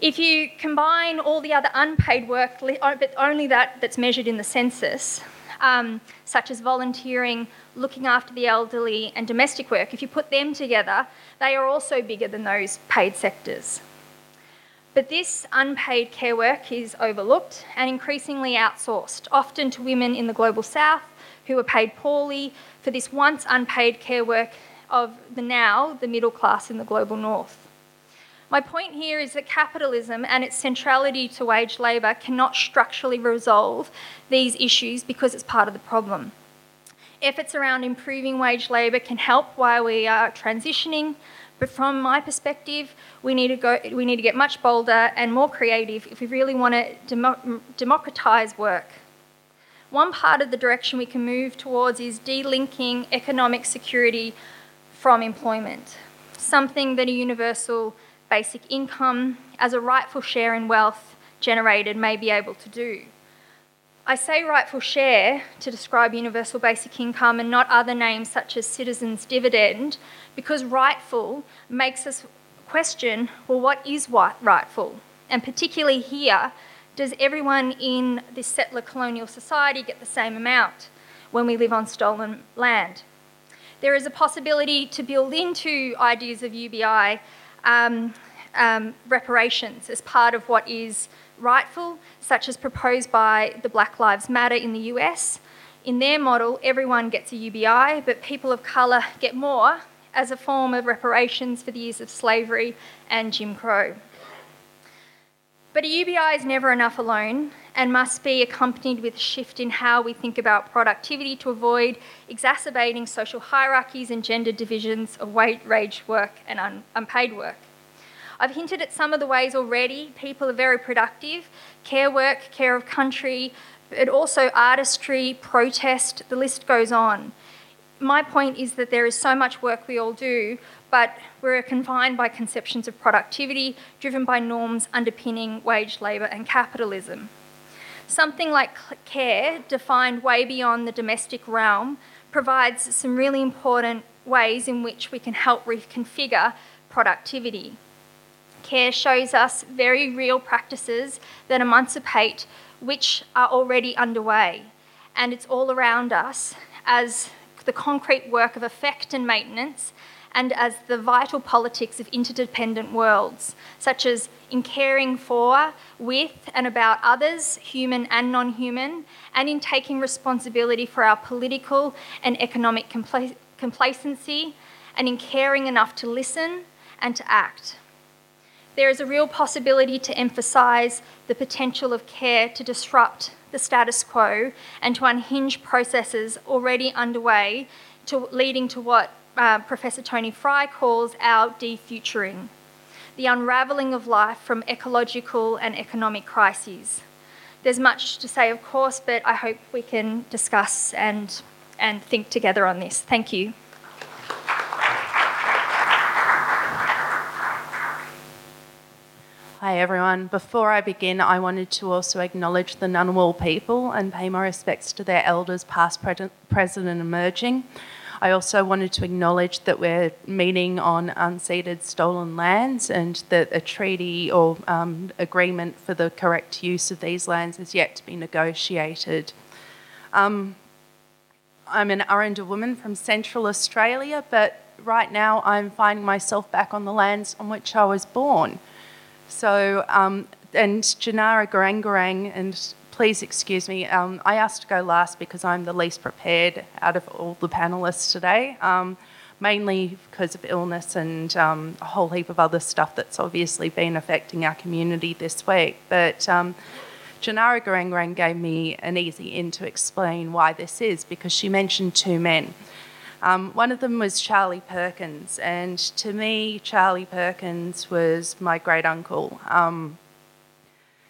S3: If you combine all the other unpaid work, but only that that's measured in the census, um, such as volunteering, looking after the elderly, and domestic work, if you put them together, they are also bigger than those paid sectors. But this unpaid care work is overlooked and increasingly outsourced, often to women in the global south who are paid poorly for this once unpaid care work of the now the middle class in the global north. My point here is that capitalism and its centrality to wage labour cannot structurally resolve these issues because it's part of the problem. Efforts around improving wage labour can help while we are transitioning, but from my perspective, we need to go. We need to get much bolder and more creative if we really want to demo- democratise work. One part of the direction we can move towards is delinking economic security from employment, something that a universal basic income as a rightful share in wealth generated may be able to do. I say rightful share to describe universal basic income and not other names such as citizens' dividend because rightful makes us question well, what is rightful? And particularly here, does everyone in this settler colonial society get the same amount when we live on stolen land? There is a possibility to build into ideas of UBI um, um, reparations as part of what is rightful, such as proposed by the Black Lives Matter in the US. In their model, everyone gets a UBI, but people of colour get more as a form of reparations for the years of slavery and Jim Crow. But a UBI is never enough alone and must be accompanied with a shift in how we think about productivity to avoid exacerbating social hierarchies and gender divisions of wage work and un- unpaid work. I've hinted at some of the ways already people are very productive care work, care of country, but also artistry, protest, the list goes on. My point is that there is so much work we all do, but we're confined by conceptions of productivity driven by norms underpinning wage labour and capitalism. Something like care, defined way beyond the domestic realm, provides some really important ways in which we can help reconfigure productivity. Care shows us very real practices that emancipate, which are already underway. And it's all around us as the concrete work of effect and maintenance, and as the vital politics of interdependent worlds, such as in caring for, with, and about others, human and non human, and in taking responsibility for our political and economic compl- complacency, and in caring enough to listen and to act. There is a real possibility to emphasise the potential of care to disrupt the status quo and to unhinge processes already underway to, leading to what uh, Professor Tony Fry calls our defuturing, the unravelling of life from ecological and economic crises. There's much to say, of course, but I hope we can discuss and, and think together on this. Thank you.
S4: Hi everyone. Before I begin, I wanted to also acknowledge the Ngunnawal people and pay my respects to their elders, past, present, and emerging. I also wanted to acknowledge that we're meeting on unceded stolen lands and that a treaty or um, agreement for the correct use of these lands is yet to be negotiated. Um, I'm an Aranda woman from Central Australia, but right now I'm finding myself back on the lands on which I was born. So, um, and Janara Garangarang and please excuse me. Um, I asked to go last because I'm the least prepared out of all the panelists today, um, mainly because of illness and um, a whole heap of other stuff that's obviously been affecting our community this week. But um, Janara Garangrang gave me an easy in to explain why this is because she mentioned two men. Um, one of them was Charlie Perkins, and to me, Charlie Perkins was my great uncle. Um,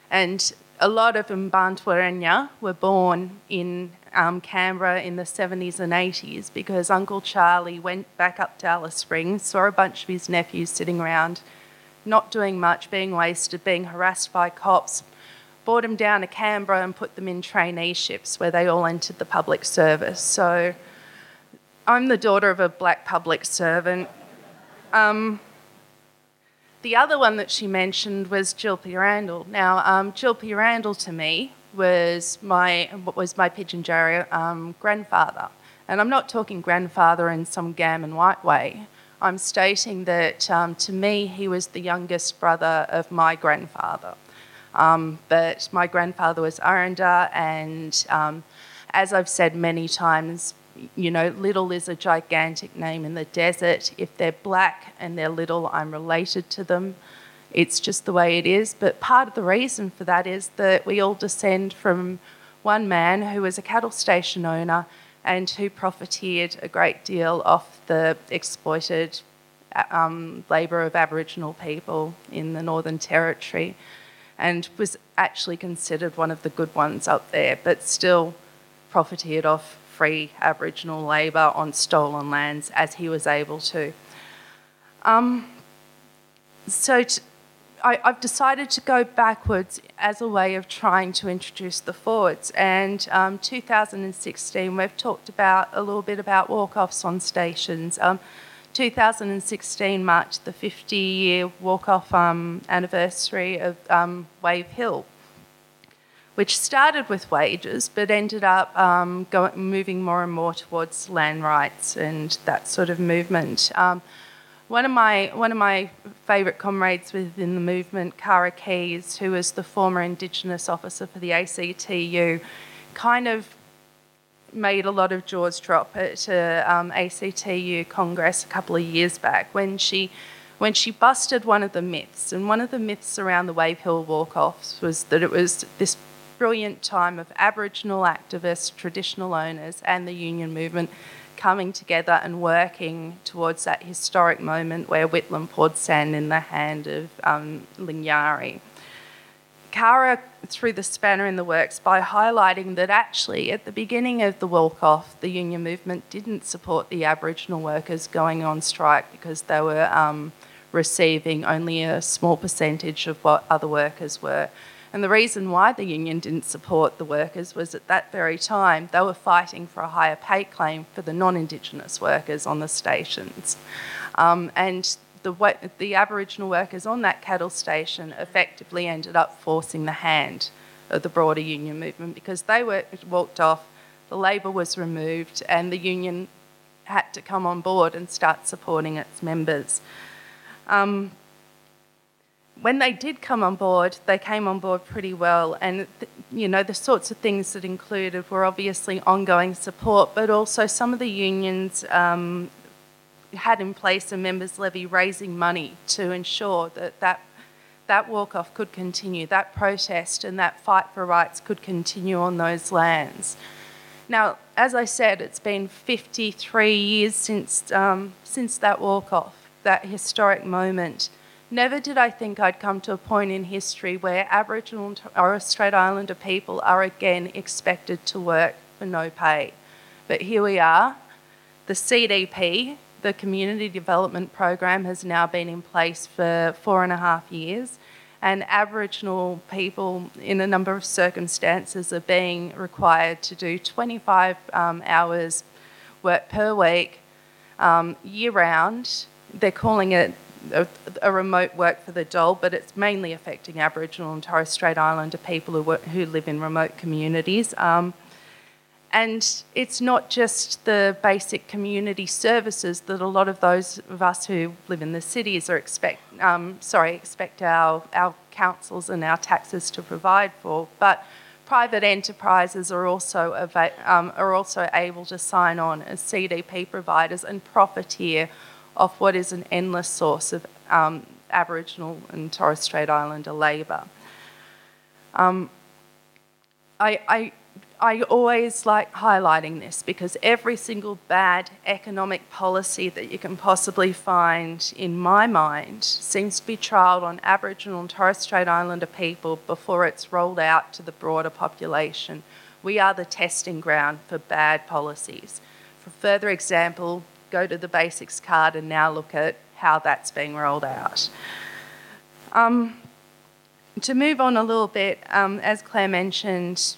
S4: and a lot of Mbantuarenya were born in um, Canberra in the 70s and 80s because Uncle Charlie went back up to Alice Springs, saw a bunch of his nephews sitting around, not doing much, being wasted, being harassed by cops, brought them down to Canberra and put them in traineeships where they all entered the public service. So I'm the daughter of a black public servant. Um, the other one that she mentioned was Jill P. Randall. Now, um, Jill P. Randall to me was my was my Pitjantjatjara um, grandfather, and I'm not talking grandfather in some gammon white way. I'm stating that um, to me he was the youngest brother of my grandfather. Um, but my grandfather was Aranda, and um, as I've said many times, you know, Liddle is a gigantic name in the desert. If they're black and they're Liddle, I'm related to them. It's just the way it is. But part of the reason for that is that we all descend from one man who was a cattle station owner and who profiteered a great deal off the exploited um, labour of Aboriginal people in the Northern Territory and was actually considered one of the good ones up there, but still profiteered off free Aboriginal labour on stolen lands as he was able to. Um, so t- I, have decided to go backwards as a way of trying to introduce the forwards. And um, 2016, we've talked about a little bit about walk-offs on stations. Um, 2016 marked the 50-year walk-off um, anniversary of um, Wave Hill which started with wages but ended up um, going, moving more and more towards land rights and that sort of movement. Um, one of my one of my favourite comrades within the movement, Kara Keys, who was the former Indigenous officer for the ACTU, kind of made a lot of jaws drop at a um, ACTU Congress a couple of years back when she when she busted one of the myths. And one of the myths around the Wave Hill walk-offs was that it was this brilliant time of Aboriginal activists, traditional owners, and the union movement coming together and working towards that historic moment where Whitlam poured sand in the hand of um, Lingiari. Kara threw the spanner in the works by highlighting that actually, at the beginning of the walk off, the union movement didn't support the Aboriginal workers going on strike because they were um, receiving only a small percentage of what other workers were. And the reason why the union didn't support the workers was at that very time they were fighting for a higher pay claim for the non Indigenous workers on the stations. Um, and the, the Aboriginal workers on that cattle station effectively ended up forcing the hand of the broader union movement because they were walked off, the labour was removed, and the union had to come on board and start supporting its members. Um, when they did come on board, they came on board pretty well. And, you know, the sorts of things that included were obviously ongoing support, but also some of the unions um, had in place a members' levy raising money to ensure that that that walk off could continue, that protest and that fight for rights could continue on those lands. Now, as I said, it's been 53 years since, um, since that walk off, that historic moment. Never did I think I'd come to a point in history where Aboriginal and Torres Strait Islander people are again expected to work for no pay. But here we are. The CDP, the Community Development Program, has now been in place for four and a half years, and Aboriginal people, in a number of circumstances, are being required to do 25 um, hours work per week um, year round. They're calling it a, a, remote work for the dole, but it's mainly affecting Aboriginal and Torres Strait Islander people who, work, who live in remote communities. Um, and it's not just the basic community services that a lot of those of us who live in the cities are expect, um, sorry, expect our, our councils and our taxes to provide for, but private enterprises are also, um, are also able to sign on as CDP providers and profiteer off what is an endless source of um, Aboriginal and Torres Strait Islander labour. Um, I, I I always like highlighting this because every single bad economic policy that you can possibly find, in my mind, seems to be trialled on Aboriginal and Torres Strait Islander people before it's rolled out to the broader population. We are the testing ground for bad policies. For further example, go to the basics card and now look at how that's being rolled out. Um, to move on a little bit, um, as Clare mentioned,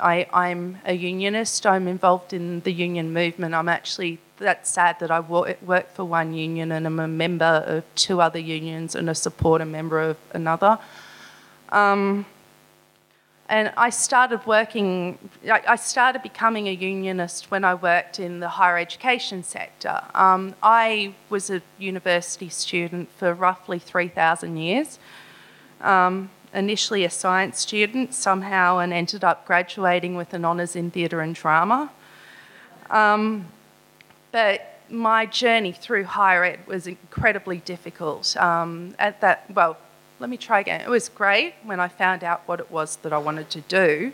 S4: I, am a unionist. I'm involved in the union movement. I'm actually, that's sad that I work for one union and I'm a member of two other unions and a supporter member of another. Um, and I started working, I started becoming a unionist when I worked in the higher education sector. Um, I was a university student for roughly 3,000 years. Um, initially a science student somehow and ended up graduating with an honours in theatre and drama. Um, but my journey through higher ed was incredibly difficult. Um, at that, well, let me try again. It was great when I found out what it was that I wanted to do,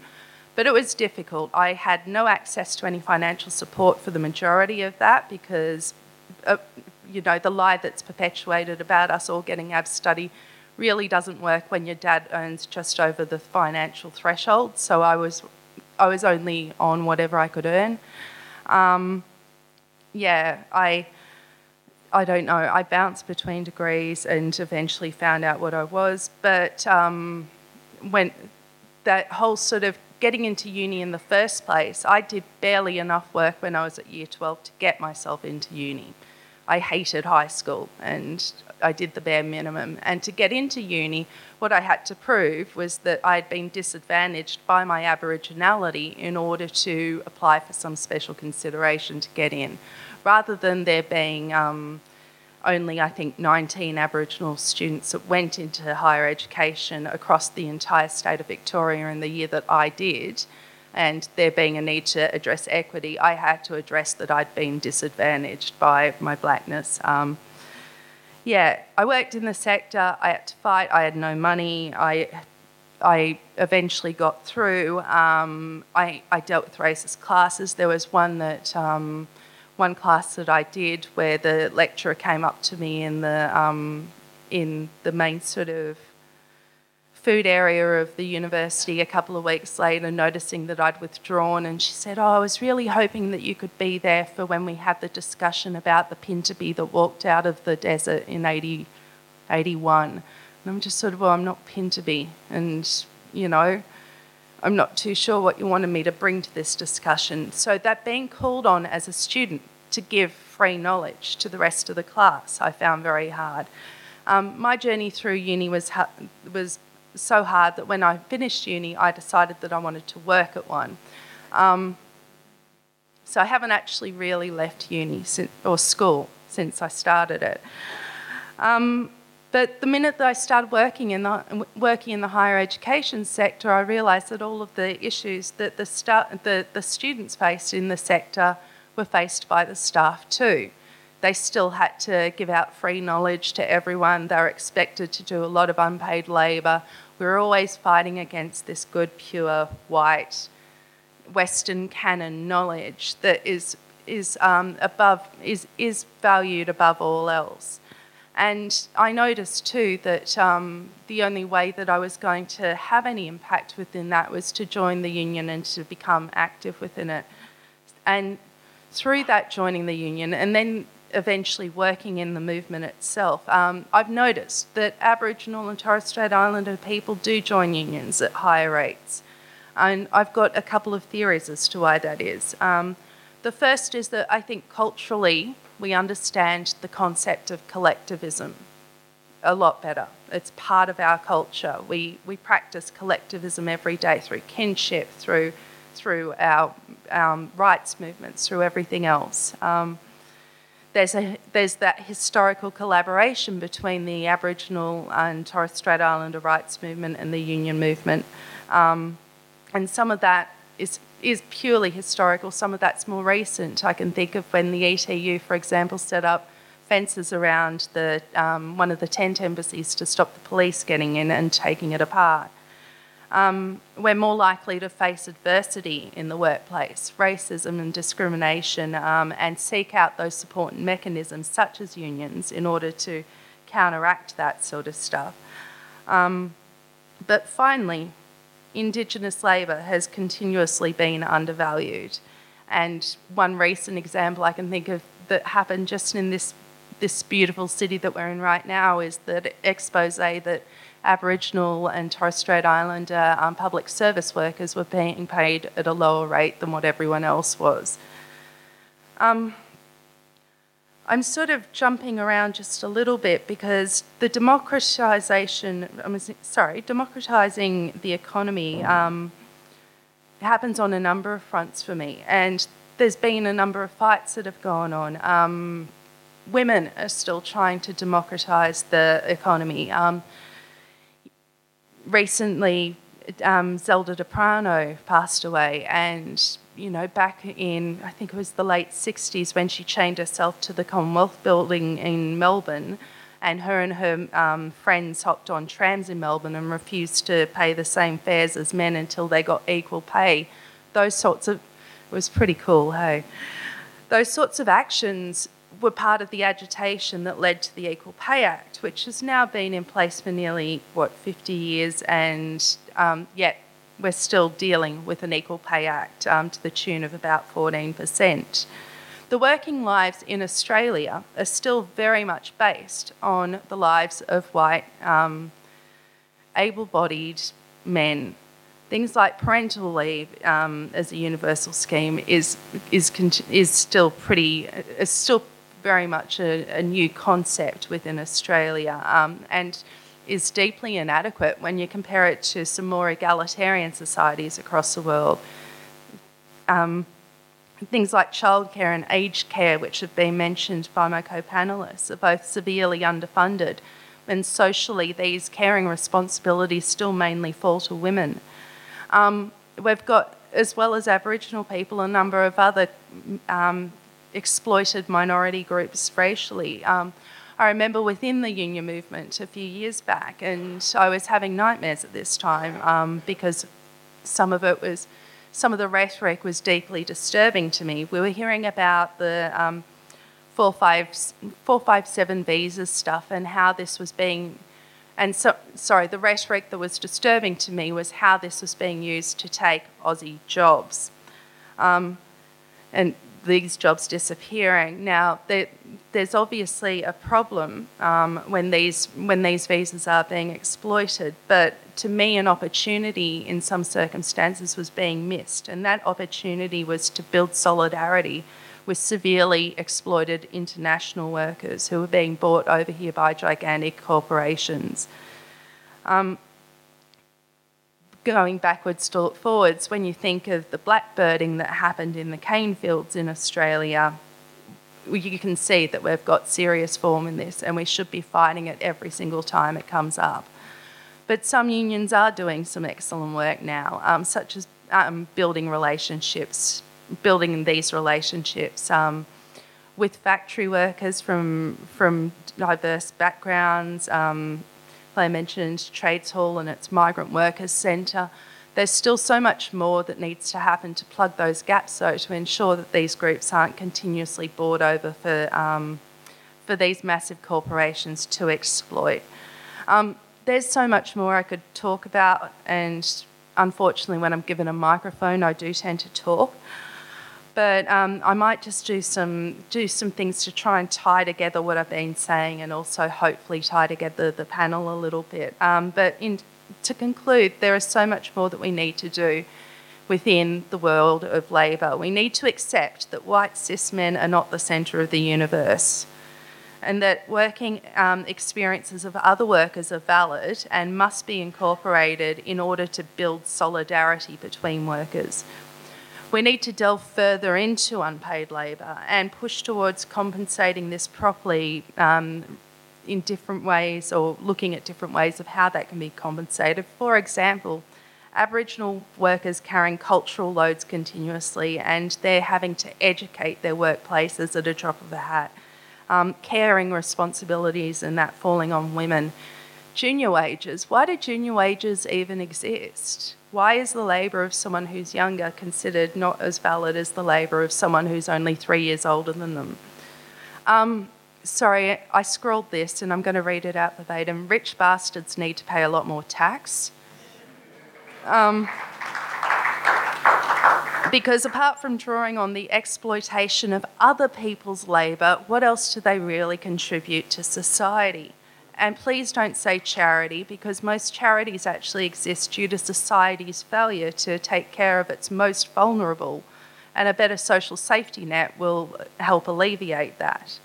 S4: but it was difficult. I had no access to any financial support for the majority of that because, uh, you know, the lie that's perpetuated about us all getting ABSTUDY really doesn't work when your dad earns just over the financial threshold. So I was, I was only on whatever I could earn. Um, yeah, I, I don't know. I bounced between degrees and eventually found out what I was. But um, when that whole sort of getting into uni in the first place, I did barely enough work when I was at year 12 to get myself into uni. I hated high school and I did the bare minimum. And to get into uni, what I had to prove was that I'd been disadvantaged by my Aboriginality in order to apply for some special consideration to get in, rather than there being um, only, I think, 19 Aboriginal students that went into higher education across the entire state of Victoria in the year that I did and there being a need to address equity, I had to address that I'd been disadvantaged by my blackness. Um, yeah, I worked in the sector. I had to fight. I had no money. I, I eventually got through. Um, I, I dealt with racist classes. There was one that um, one class that I did where the lecturer came up to me in the um, in the main sort of food area of the university a couple of weeks later, noticing that I'd withdrawn, and she said, Oh, I was really hoping that you could be there for when we had the discussion about the Pintupi that walked out of the desert in 80, 81. And I'm just sort of, Well, I'm not Pintupi, and, you know, I'm not too sure what you wanted me to bring to this discussion. So, that being called on as a student to give free knowledge to the rest of the class, I found very hard. Um, my journey through uni was, was so hard that when I finished uni, I decided that I wanted to work at one. Um, so I haven't actually really left uni or school since I started it. Um, but the minute that I started working in the working in the higher education sector, I realised that all of the issues that the, stu- the, the students faced in the sector were faced by the staff too. they still had to give out free knowledge to everyone. They were expected to do a lot of unpaid labour. We were always fighting against this good, pure, white, Western canon knowledge that is is um, above is is valued above all else. And I noticed too that um, the only way that I was going to have any impact within that was to join the union and to become active within it. And through that joining the union and then eventually working in the movement itself, um, I've noticed that Aboriginal and Torres Strait Islander people do join unions at higher rates. And I've got a couple of theories as to why that is. Um, the first is that I think culturally we understand the concept of collectivism a lot better. It's part of our culture. We, we practice collectivism every day through kinship, through, through our um, rights movements, through everything else. Um, there's, a, there's that historical collaboration between the Aboriginal and Torres Strait Islander rights movement and the union movement. Um, and some of that is is purely historical, some of that's more recent. I can think of when the ETU, for example, set up fences around the, um, one of the tent embassies to stop the police getting in and taking it apart. Um, we're more likely to face adversity in the workplace, racism and discrimination, um, and seek out those support mechanisms such as unions in order to counteract that sort of stuff. Um, but finally, Indigenous labour has continuously been undervalued. And one recent example I can think of that happened just in this, this beautiful city that we're in right now is the expose that Aboriginal and Torres Strait Islander um, public service workers were being paid at a lower rate than what everyone else was. Um, I'm sort of jumping around just a little bit because the democratisation, I'm sorry, democratising the economy um, happens on a number of fronts for me. And there's been a number of fights that have gone on. Um, women are still trying to democratise the economy. Um, recently, um, Zelda D'Aprano passed away, and you know, back in, I think it was the late 60s when she chained herself to the Commonwealth building in Melbourne, and her and her um, friends hopped on trams in Melbourne and refused to pay the same fares as men until they got equal pay. Those sorts of, it was pretty cool, hey? Those sorts of actions were part of the agitation that led to the Equal Pay Act, which has now been in place for nearly, what, 50 years, and um, yet we're still dealing with an Equal Pay Act um, to the tune of about 14%. The working lives in Australia are still very much based on the lives of white, um, able bodied men. Things like parental leave um, as a universal scheme is, is, is still pretty, is still very much a, a new concept within Australia. Um, and is deeply inadequate when you compare it to some more egalitarian societies across the world. Um, things like childcare and aged care, which have been mentioned by my co panelists, are both severely underfunded, and socially, these caring responsibilities still mainly fall to women. Um, we've got, as well as Aboriginal people, a number of other um, exploited minority groups racially. Um, I remember within the union movement a few years back, and I was having nightmares at this time um, because some of it was, some of the rhetoric was deeply disturbing to me. We were hearing about the um, 457 visas stuff and how this was being, and so, sorry, the rhetoric that was disturbing to me was how this was being used to take Aussie jobs. Um, and these jobs disappearing. Now, there, there's obviously a problem um, when these when these visas are being exploited, but to me, an opportunity in some circumstances was being missed, and that opportunity was to build solidarity with severely exploited international workers who are being bought over here by gigantic corporations. Um, going backwards to forwards, when you think of the blackbirding that happened in the cane fields in Australia, you can see that we've got serious form in this and we should be fighting it every single time it comes up. But some unions are doing some excellent work now, um, such as um, building relationships, building these relationships um, with factory workers from from diverse backgrounds. I mentioned Trades Hall and its Migrant Workers Centre. There's still so much more that needs to happen to plug those gaps, though, to ensure that these groups aren't continuously bought over for um, for these massive corporations to exploit. Um, there's so much more I could talk about, and unfortunately, when I'm given a microphone, I do tend to talk but um, I might just do some do some things to try and tie together what I've been saying, and also hopefully tie together the panel a little bit. Um, but in, to conclude, there is so much more that we need to do within the world of labour. We need to accept that white cis men are not the centre of the universe. And that working um, experiences of other workers are valid and must be incorporated in order to build solidarity between workers. We need to delve further into unpaid labour and push towards compensating this properly um, in different ways or looking at different ways of how that can be compensated. For example, Aboriginal workers carrying cultural loads continuously and they're having to educate their workplaces at a drop of a hat. Um, caring responsibilities and that falling on women. Junior wages. Why do junior wages even exist? Why is the labour of someone who's younger considered not as valid as the labour of someone who's only three years older than them? Um, sorry, I scrolled this and I'm going to read it out verbatim. Rich bastards need to pay a lot more tax. Um, because apart from drawing on the exploitation of other people's labour, what else do they really contribute to society? And please don't say charity because most charities actually exist due to society's failure to take care of its most vulnerable, and a better social safety net will help alleviate that.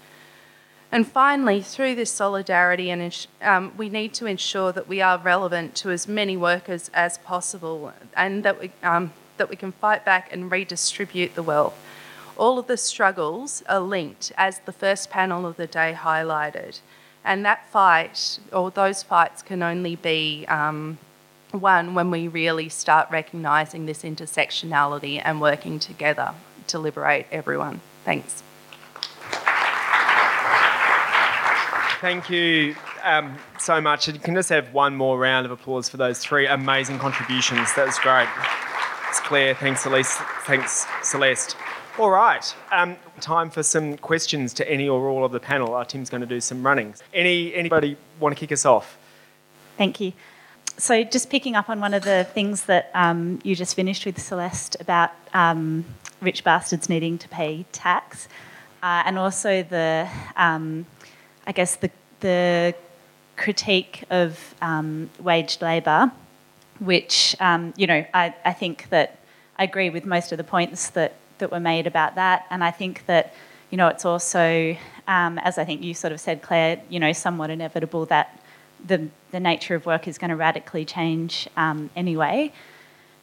S4: And finally, through this solidarity, and um, we need to ensure that we are relevant to as many workers as possible, and that we um, that we can fight back and redistribute the wealth. All of the struggles are linked, as the first panel of the day highlighted. And that fight, or those fights, can only be um, won when we really start recognising this intersectionality and working together to liberate everyone. Thanks.
S1: Thank you um, so much. You can just have one more round of applause for those three amazing contributions. That was great. It's Clare. Thanks, Celeste. Thanks, Celeste. All right. Um, time for some questions to any or all of the panel. Our team's going to do some runnings. Any anybody want to kick us off?
S5: Thank you. So, just picking up on one of the things that um, you just finished with, Celeste, about um, rich bastards needing to pay tax, uh, and also the, um, I guess the the critique of um, waged labour, which um, you know I, I think that I agree with most of the points that that were made about that. And I think that, you know, it's also, um, as I think you sort of said, Clare, you know, somewhat inevitable that the, the nature of work is going to radically change um, anyway.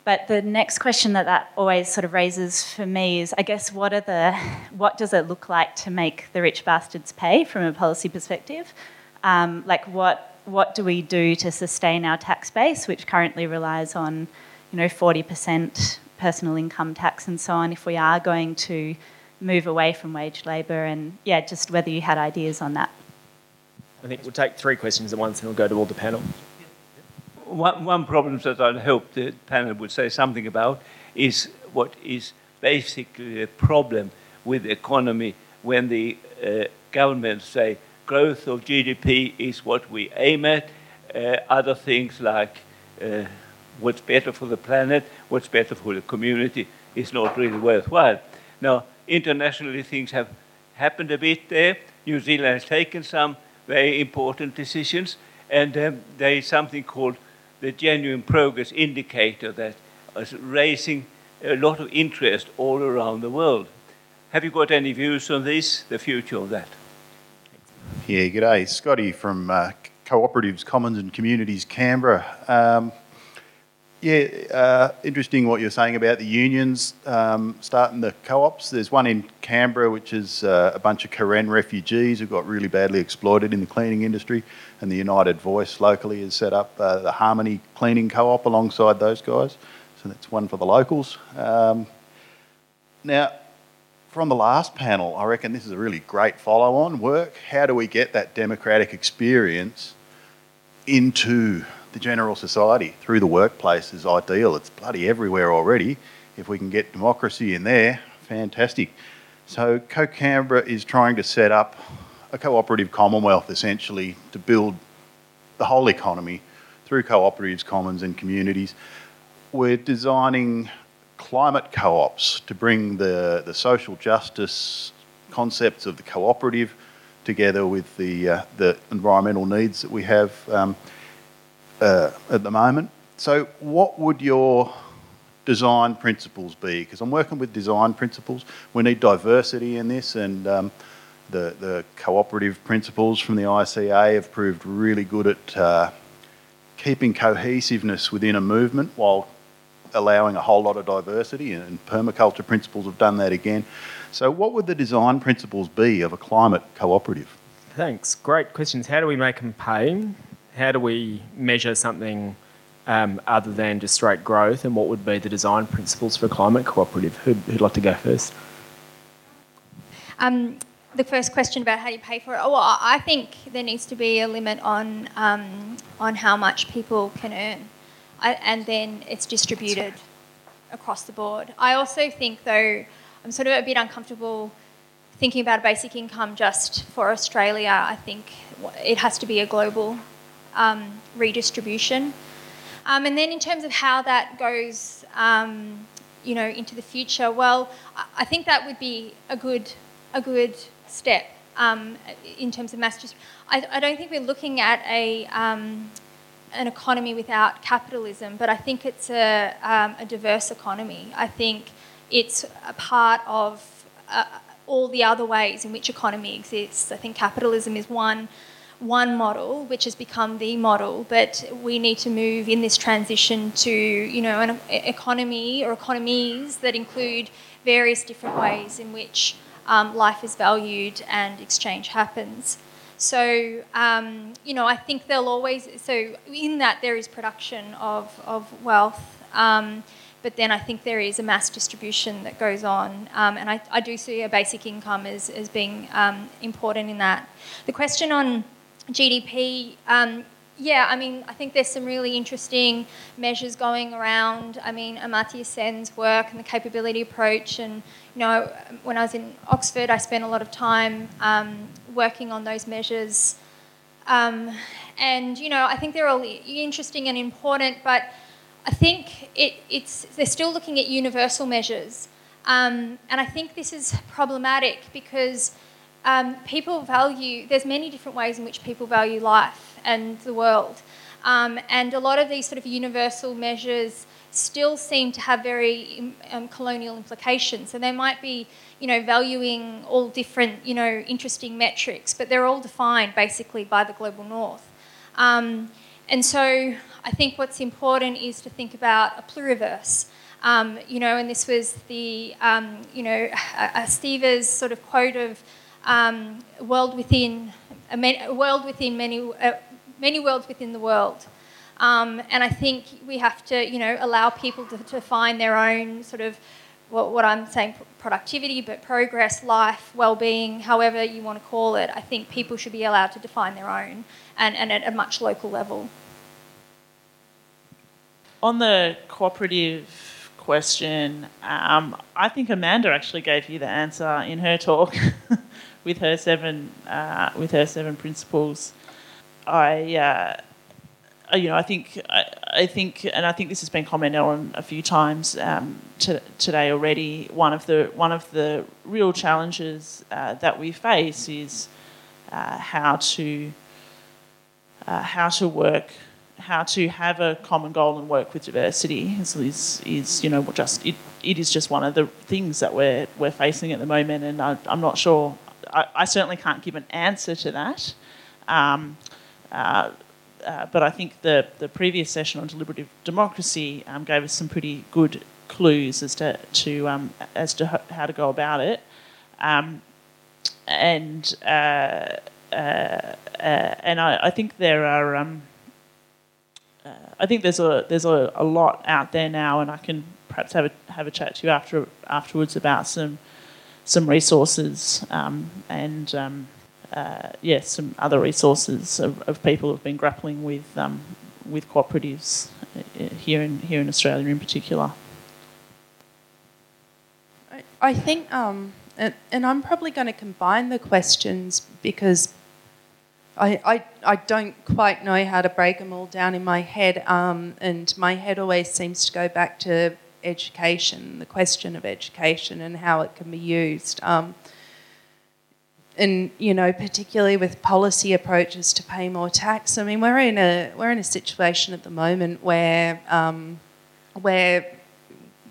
S5: But the next question that that always sort of raises for me is, I guess, what are the, what does it look like to make the rich bastards pay from a policy perspective? Um, like, what what do we do to sustain our tax base, which currently relies on, you know, forty percent personal income tax and so on if we are going to move away from wage labour and yeah just whether you had ideas on that?
S1: I think we'll take three questions at once and we'll go to all the panel.
S6: One, one problem that I'd hope the panel would say something about is what is basically a problem with the economy when the uh, governments say growth of GDP is what we aim at. Uh, other things like uh, what's better for the planet, what's better for the community is not really worthwhile. Now, internationally, things have happened a bit there. New Zealand has taken some very important decisions, and um, there is something called the Genuine Progress Indicator that is raising a lot of interest all around the world. Have you got any views on this, the future of that?
S7: Yeah, g'day. Scotty from uh, Cooperatives, Commons and Communities, Canberra. Um, yeah, uh, interesting what you're saying about the unions um, starting the co-ops. There's one in Canberra, which is uh, a bunch of Karen refugees who got really badly exploited in the cleaning industry, and the United Voice locally has set up uh, the Harmony Cleaning Co-op alongside those guys. So that's one for the locals. Um, now, from the last panel, I reckon this is a really great follow on work. How do we get that democratic experience into the general society through the workplace is ideal. It's bloody everywhere already. If we can get democracy in there, fantastic. So, Co Canberra is trying to set up a cooperative commonwealth essentially to build the whole economy through cooperatives, commons, and communities. We're designing climate co ops to bring the, the social justice concepts of the cooperative together with the, uh, the environmental needs that we have um, uh, at the moment. So, what would your design principles be? Because I'm working with design principles. We need diversity in this, and um, the, the cooperative principles from the ICA have proved really good at uh, keeping cohesiveness within a movement while allowing a whole lot of diversity, and permaculture principles have done that again. So, what would the design principles be of a climate cooperative?
S1: Thanks. Great questions. How do we make them pay? How do we measure something um, other than just straight growth? And what would be the design principles for a climate cooperative? Who'd, who'd like to go first?
S3: Um, the first question about how you pay for it. Oh, well, I think there needs to be a limit on um, on how much people can earn, I, and then it's distributed across the board. I also think, though, I'm sort of a bit uncomfortable thinking about a basic income just for Australia. I think it has to be a global um, redistribution. Um, and then in terms of how that goes, um, you know, into the future, well, I think that would be a good a good step um, in terms of mass. I, I, don't think we're looking at a um, an economy without capitalism, but I think it's a, um, a diverse economy. I think it's a part of uh, all the other ways in which economy exists. I think capitalism is one one model, which has become the model, but we need to move in this transition to, you know, an economy or economies that include various different ways in which um, life is valued and exchange happens. So, um, you know, I think they'll always, so in that there is production of, of wealth, um, but then I think there is a mass distribution that goes on. Um, and I, I, do see a basic income as, as being um, important in that. The question on GDP, um, yeah, I mean, I think there's some really interesting measures going around. I mean, Amartya Sen's work and the capability approach. And, you know, when I was in Oxford, I spent a lot of time um, working on those measures. Um, and, you know, I think they're all interesting and important, but I think it, it's, they're still looking at universal measures. Um, and I think this is problematic because um, people value, there's many different ways in which people value life and the world. Um, and a lot of these sort of universal measures still seem to have very um, colonial implications. And they might be, you know, valuing all different, you know, interesting metrics, but they're all defined basically by the global north. Um, and so I think what's important is to think about a pluriverse. Um, you know, and this was the, um, you know, Steve's sort of quote of, um, world within a, world within many uh, many worlds within the world. Um, and I think we have to, you know, allow people to, to find their own sort of what, what, I'm saying productivity, but progress, life, well-being, however you want to call it. I think people should be allowed to define their own, and, and at a much local level.
S2: On the cooperative question, um, I think Amanda actually gave you the answer in her talk. with her seven uh, with her seven principles. I uh, you know I think I, I, think and I think this has been commented on a few times um, to, today already. One of the one of the real challenges uh, that we face is uh, how to uh, how to work how to have a common goal and work with diversity is, is, is you know just it, it is just one of the things that we're we're facing at the moment and I, I'm not sure I, I, certainly can't give an answer to that. Um, uh, but I think the, the previous session on deliberative democracy um, gave us some pretty good clues as to, to um, as to how to go about it. Um, and uh, uh, uh and I, I, think there are um, uh, I think there's a there's a, a lot out there now, and I can perhaps have a have a chat to you after afterwards about some some resources um, and um, uh, yeah, some other resources of, of people who've been grappling with um, with cooperatives uh, here in here in Australia in particular.
S4: I, I think, um, and, and I'm probably going to combine the questions because I, I, I don't quite know how to break them all down in my head, um, and my head always seems to go back to education, the question of education and how it can be used. Um, and you know, particularly with policy approaches to pay more tax. I mean, we're in a we're in a situation at the moment where um, where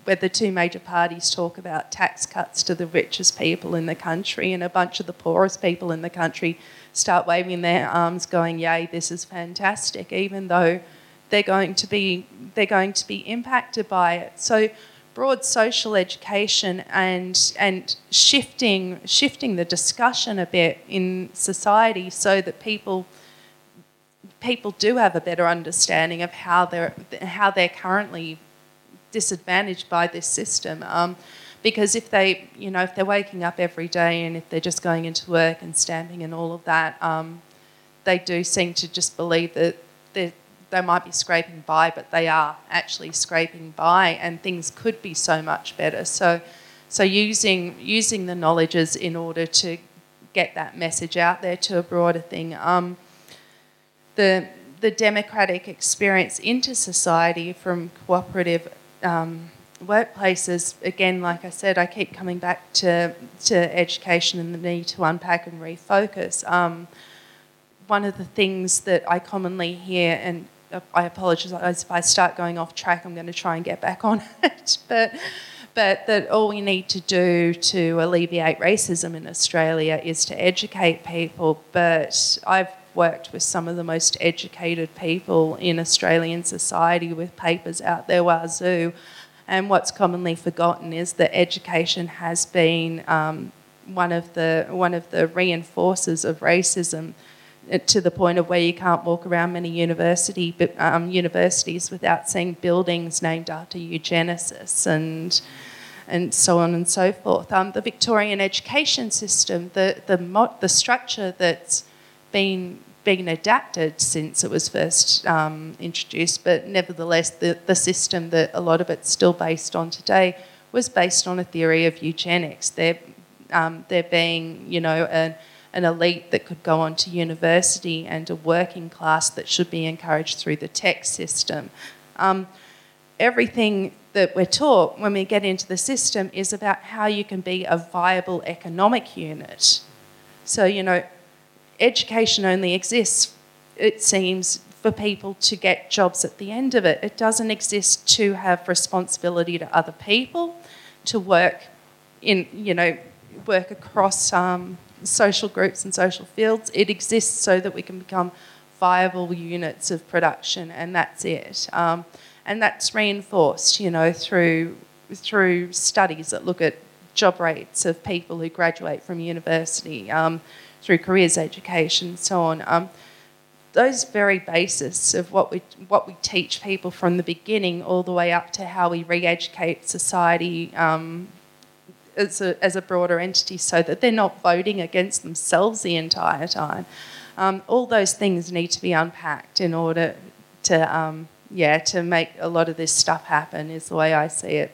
S4: where the two major parties talk about tax cuts to the richest people in the country, and a bunch of the poorest people in the country start waving their arms, going, "Yay, this is fantastic!" Even though they're going to be they're going to be impacted by it. So broad social education and and shifting shifting the discussion a bit in society so that people people do have a better understanding of how they're how they're currently disadvantaged by this system. Um, because if they, you know, if they're waking up every day and if they're just going into work and stamping and all of that, um, they do seem to just believe that they're they might be scraping by, but they are actually scraping by, and things could be so much better. So, so using using the knowledges in order to get that message out there to a broader thing. Um, the the democratic experience into society from cooperative um, workplaces. Again, like I said, I keep coming back to to education and the need to unpack and refocus. Um, one of the things that I commonly hear, and I apologise if I start going off track. I'm going to try and get back on it, but but that all we need to do to alleviate racism in Australia is to educate people. But I've worked with some of the most educated people in Australian society with papers out there wazoo. And what's commonly forgotten is that education has been um, one of the one of the reinforcers of racism to the point of where you can't walk around many university, um, universities without seeing buildings named after eugenicists and and so on and so forth. Um, the Victorian education system, the the the structure that's been been adapted since it was first um, introduced, but nevertheless, the, the system that a lot of it's still based on today was based on a theory of eugenics. There, um, there being, you know, an an elite that could go on to university and a working class that should be encouraged through the tech system. Um, everything that we're taught when we get into the system is about how you can be a viable economic unit. So, you know, education only exists, it seems, for people to get jobs at the end of it. It doesn't exist to have responsibility to other people, to work in, you know, work across um, social groups and social fields. It exists so that we can become viable units of production, and that's it. Um, and that's reinforced, you know, through through studies that look at job rates of people who graduate from university, um, through careers education, so on. Um, those very basis of what we what we teach people from the beginning, all the way up to how we re-educate society um, as a, as a broader entity so that they're not voting against themselves the entire time. Um, all those things need to be unpacked in order to, um, yeah, to make a lot of this stuff happen, is the way I see it.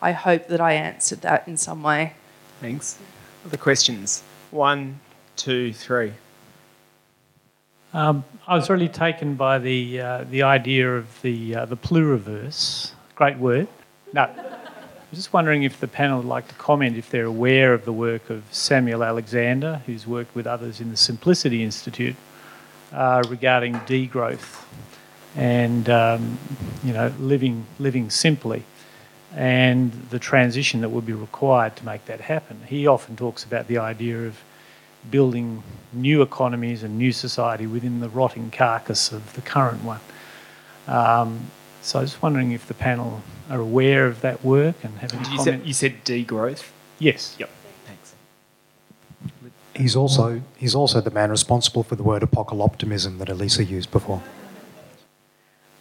S4: I hope that I answered that in some way.
S1: Thanks. Other questions? One, two, three.
S8: Um, I was really taken by the uh, the idea of the uh, the pluriverse. Great word. No, I'm just wondering if the panel would like to comment if they're aware of the work of Samuel Alexander, who's worked with others in the Simplicity Institute uh, regarding degrowth and um, you know living living simply and the transition that would be required to make that happen. He often talks about the idea of building new economies and new society within the rotting carcass of the current one. Um, so I was just wondering if the panel are aware of that work and have any
S1: you
S8: comment.
S1: Said, you said degrowth?
S8: Yes.
S1: Yep. Thanks.
S9: He's also, he's also the man responsible for the word apocalyptimism that Elisa used before.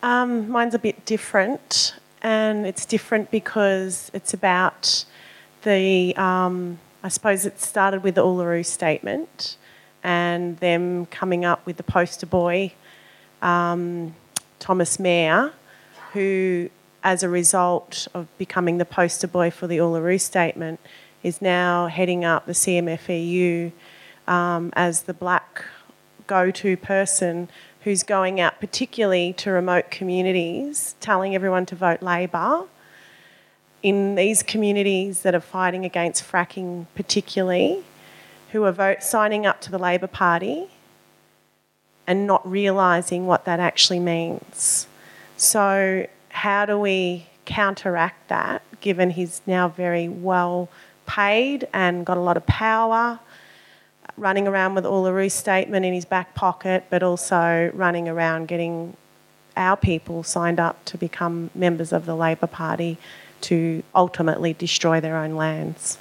S10: Um, mine's a bit different, and it's different because it's about the um, I suppose it started with the Uluru Statement and them coming up with the poster boy, um, Thomas Mayer, who, as a result of becoming the poster boy for the Uluru Statement, is now heading up the CMFEU um, as the black go to person who's going out, particularly to remote communities, telling everyone to vote Labor. In these communities that are fighting against fracking, particularly, who are vote, signing up to the Labor Party and not realising what that actually means. So, how do we counteract that given he's now very well paid and got a lot of power, running around with Uluru statement in his back pocket, but also running around getting our people signed up to become members of the Labor Party to ultimately destroy their own lands?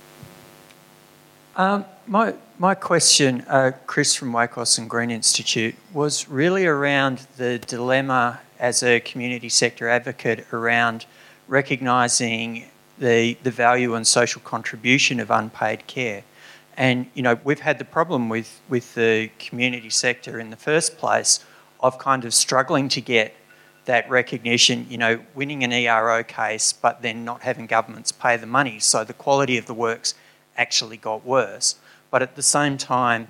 S11: Um, my, my question, uh, Chris from WACOSS and Green Institute, was really around the dilemma as a community sector advocate around recognising the, the value and social contribution of unpaid care. And, you know, we've had the problem with, with the community sector in the first place of kind of struggling to get that recognition, you know, winning an ERO case, but then not having governments pay the money. So the quality of the works actually got worse. But at the same time,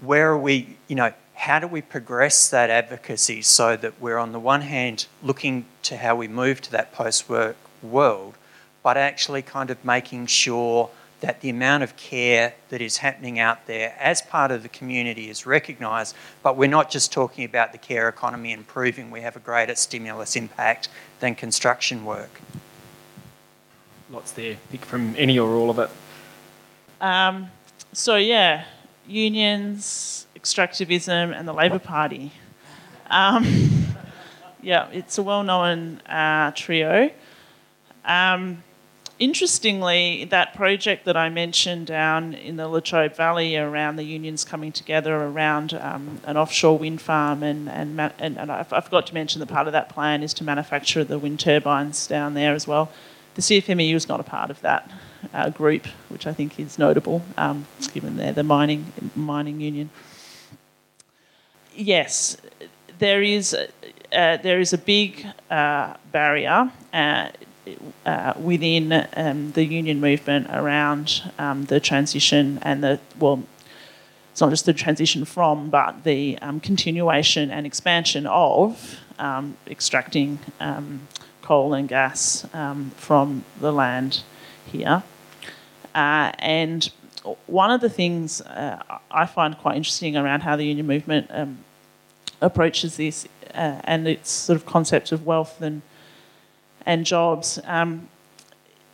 S11: where are we, you know, how do we progress that advocacy so that we're on the one hand looking to how we move to that post work world, but actually kind of making sure that the amount of care that is happening out there as part of the community is recognised, but we're not just talking about the care economy and proving we have a greater stimulus impact than construction work.
S1: Lots there. Pick from any or all of it.
S2: Um, so yeah, unions, extractivism, and the Labor Party. Um, yeah, it's a well-known uh, trio. Um, interestingly, that project that I mentioned down in the Latrobe Valley around the unions coming together around um, an offshore wind farm, and, and, and, and I, I forgot to mention that part of that plan is to manufacture the wind turbines down there as well. The CFMEU is not a part of that uh, group, which I think is notable, um, given they're the mining mining union. Yes, there is uh, there is a big uh, barrier uh, uh, within um, the union movement around um, the transition and the well, it's not just the transition from, but the um, continuation and expansion of um, extracting um, coal and gas um, from the land here. Uh, and one of the things uh, I find quite interesting around how the union movement approaches this uh, and its sort of concept of wealth and and jobs um,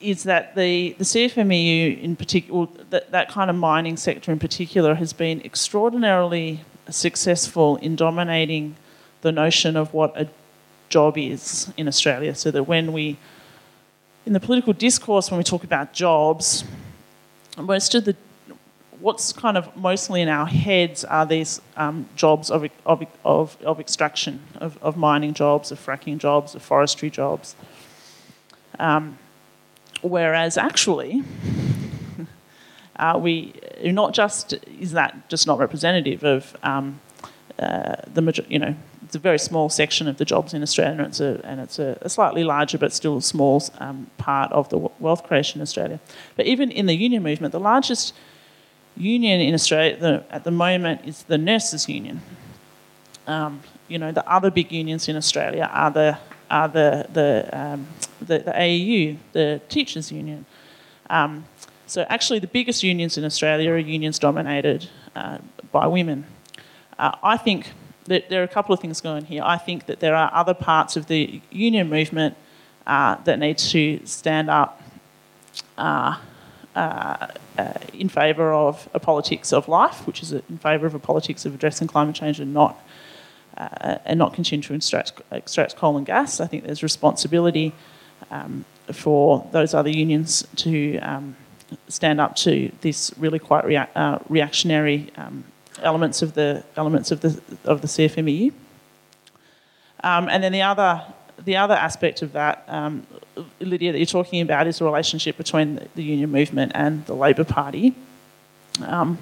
S2: is that the, the CFMEU in particular, that, that kind of mining sector in particular, has been extraordinarily successful in dominating the notion of what a job is in Australia. So that when we, in the political discourse, when we talk about jobs, most of the what's kind of mostly in our heads are these um, jobs of, of, of, of extraction, of, of mining jobs, of fracking jobs, of forestry jobs. Um, whereas actually, uh, we not just is that just not representative of um, uh, the you know it's a very small section of the jobs in Australia, and it's a, and it's a, a slightly larger but still small um, part of the wealth creation in Australia. But even in the union movement, the largest union in Australia the, at the moment is the nurses' union. Um, you know, the other big unions in Australia are the are the the, um, the, the AEU, the teachers' union. Um, so actually, the biggest unions in Australia are unions dominated uh, by women. Uh, I think that there are a couple of things going here. I think that there are other parts of the union movement uh, that need to stand up uh, uh, uh, in favour of a politics of life, which is in favour of a politics of addressing climate change and not uh, and not continue to extract, extract coal and gas. I think there's responsibility um, for those other unions to um, stand up to this really quite rea- uh, reactionary um, elements of the elements of the of the CFMEU. Um, and then the other the other aspect of that, um, Lydia, that you're talking about is the relationship between the, the union movement and the Labor Party. Um,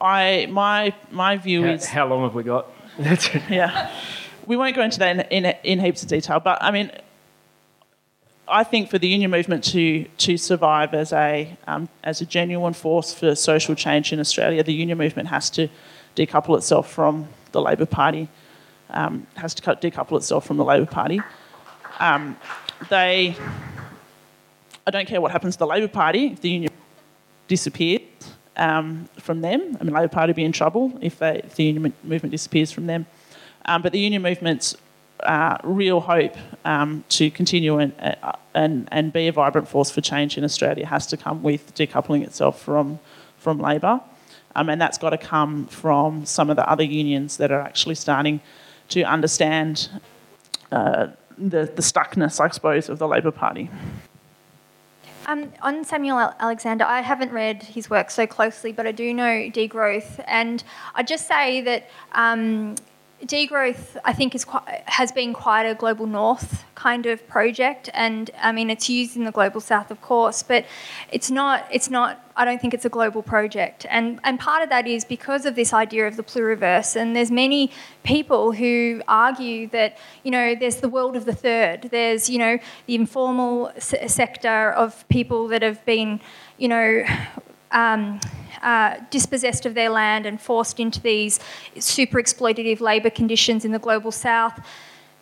S2: I my my view
S1: How,
S2: is
S1: how long have we got?
S2: yeah, we won't go into that in, in, in heaps of detail, but I mean, I think for the union movement to to survive as a um, as a genuine force for social change in Australia, the union movement has to decouple itself from the Labor Party, um, has to decouple itself from the Labor Party. Um, they, I don't care what happens to the Labor Party if the union disappears um, from them. I mean, Labor Party would be in trouble if, they, if the union movement disappears from them. Um, but the union movement's uh, real hope um, to continue and, and, and be a vibrant force for change in Australia has to come with decoupling itself from, from Labor. Um, and that's got to come from some of the other unions that are actually starting to understand uh, the, the stuckness, I suppose, of the Labor Party.
S3: Um, on Samuel Alexander, I haven't read his work so closely, but I do know degrowth, and I'd just say that um, degrowth, I think, is quite, has been quite a global north kind of project, and I mean it's used in the global south, of course, but it's not. It's not. I don't think it's a global project, and and part of that is because of this idea of the pluriverse, and there's many people who argue that you know there's the world of the third. There's you know the informal sector of people that have been you know. Um, uh, dispossessed of their land and forced into these super exploitative labour conditions in the global south.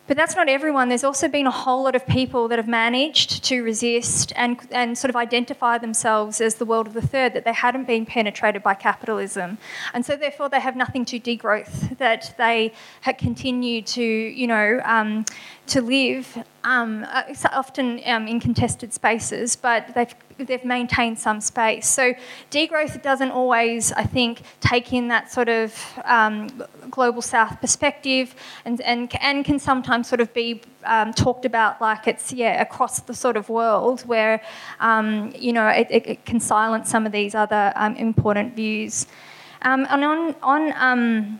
S3: But that's not everyone. There's also been a whole lot of people that have managed to resist and, and sort of identify themselves as the world of the third, that they hadn't been penetrated by capitalism. And so, therefore, they have nothing to degrowth, that they have continued to, you know, um, to live um, uh, often um, in contested spaces, but they've they've maintained some space. So degrowth doesn't always, I think, take in that sort of um, global south perspective, and, and and can sometimes sort of be um, talked about like it's yeah across the sort of world where um, you know it, it, can silence some of these other um, important views. and on on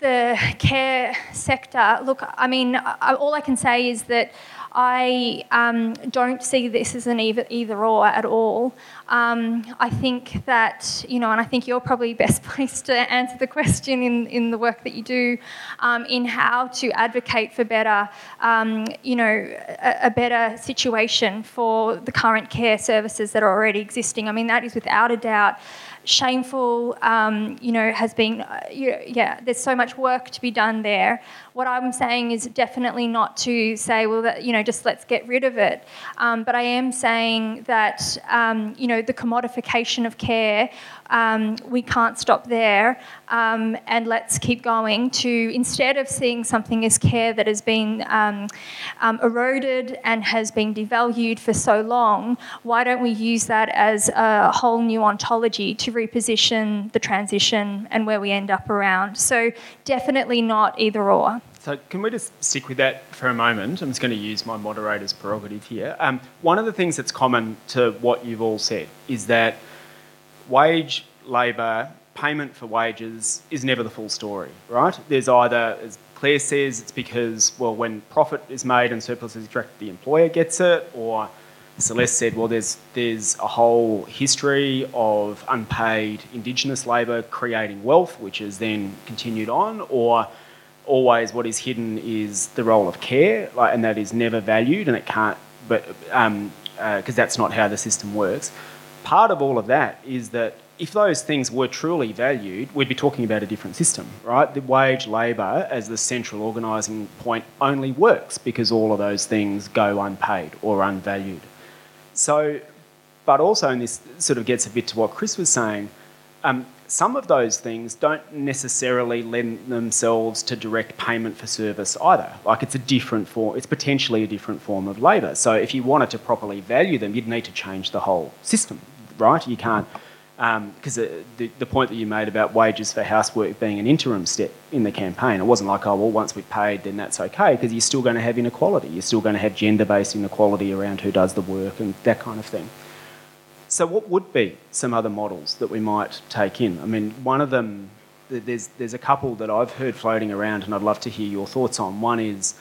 S3: the care sector, look, I mean, all I can say is that I um, don't see this as an either, either or at all. Um, I think that, you know, and I think you're probably best placed to answer the question in, in the work that you do um, in how to advocate for better, um, you know, a, a, better situation for the current care services that are already existing. I mean, that is without a doubt shameful, um, you know, has been, uh, yeah, there's so much work to be done there. What I'm saying is definitely not to say, well, that, you know, just let's get rid of it. Um, but I am saying that, um, you know, the commodification of care, um, we can't stop there. Um, and let's keep going to, instead of seeing something as care that has been um, eroded and has been devalued for so long, why don't we use that as a whole new ontology to reposition the transition and where we end up around? So definitely not either or.
S1: So can we just stick with that for a moment? I'm just going to use my moderator's prerogative here. Um, one of the things that's common to what you've all said is that wage labour, payment for wages is never the full story, right? There's either, as Clare says, it's because, well, when profit is made and surplus is extracted, the employer gets it, or Celeste said, well, there's, there's a whole history of unpaid Indigenous labour creating wealth, which is then continued on, or always what is hidden is the role of care, like, and that is never valued, and it can't, but because um, uh, that's not how the system works. Part of all of that is that if those things were truly valued, we'd be talking about a different system, right? The wage labour as the central organising point only works because all of those things go unpaid or unvalued. So, but also, and this sort of gets a bit to what Chris was saying, um, some of those things don't necessarily lend themselves to direct payment for service either. Like it's a different form, it's potentially a different form of labour. So if you wanted to properly value them, you'd need to change the whole system, right? You can't, because um, the, the point that you made about wages for housework being an interim step in the campaign, it wasn't like, oh, well, once we've paid, then that's okay, because you're still going to have inequality. You're still going to have gender based inequality around who does the work and that kind of thing. So, what would be some other models that we might take in? I mean, one of them, there's, there's a couple that I've heard floating around and I'd love to hear your thoughts on. One is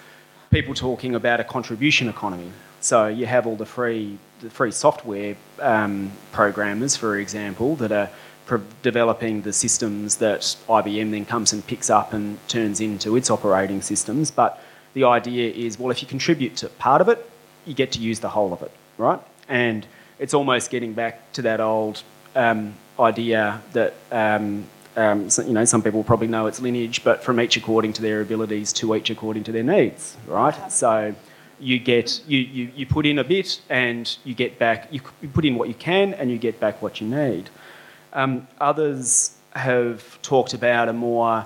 S1: people talking about a contribution economy. So you have all the free, the free software um, programmers, for example, that are developing the systems that IBM then comes and picks up and turns into its operating systems. But the idea is, well, if you contribute to part of it, you get to use the whole of it, right? And it's almost getting back to that old um, idea that um, um, so, you know some people probably know its lineage, but from each according to their abilities to each according to their needs, right? So you get you, you, you put in a bit and you get back you, you put in what you can and you get back what you need. Um, others have talked about a more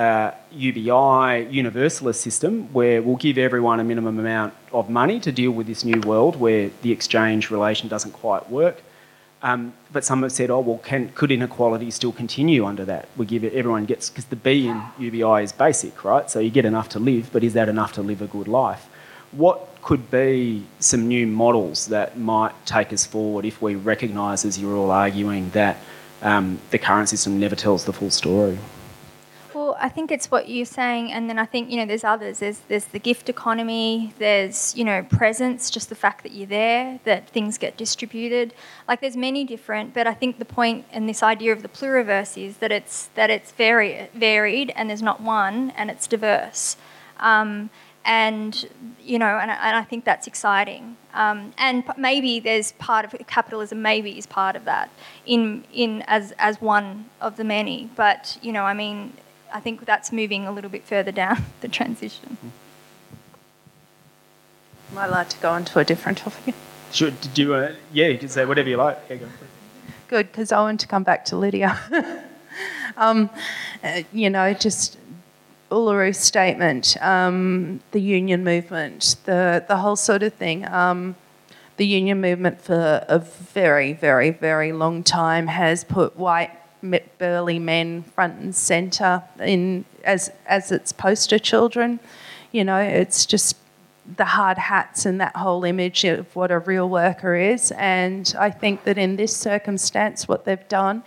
S1: uh, UBI universalist system where we'll give everyone a minimum amount of money to deal with this new world where the exchange relation doesn't quite work. Um, but some have said, oh, well, can, could inequality still continue under that? We give it, everyone gets, because the B in UBI is basic, right? So you get enough to live, but is that enough to live a good life? What could be some new models that might take us forward if we recognise, as you're all arguing, that um, the current system never tells the full story?
S3: I think it's what you're saying, and then I think you know there's others. There's there's the gift economy. There's you know presence, just the fact that you're there, that things get distributed. Like there's many different, but I think the point and this idea of the pluriverse is that it's that it's very varied and there's not one, and it's diverse. Um, and you know, and, and I think that's exciting. Um, and maybe there's part of capitalism. Maybe is part of that in in as as one of the many. But you know, I mean, I think that's moving a little bit further down the transition.
S4: Am I allowed to go on to a different topic?
S1: Sure. Did you? Uh, yeah, you can say whatever you like. Yeah, go.
S4: Good, because I want to come back to Lydia. um, uh, you know, just Uluru's statement, um, the union movement, the the whole sort of thing. Um, the union movement for a very, very, very long time has put white burly men front and centre in as as its poster children. You know, it's just the hard hats and that whole image of what a real worker is. And I think that in this circumstance, what they've done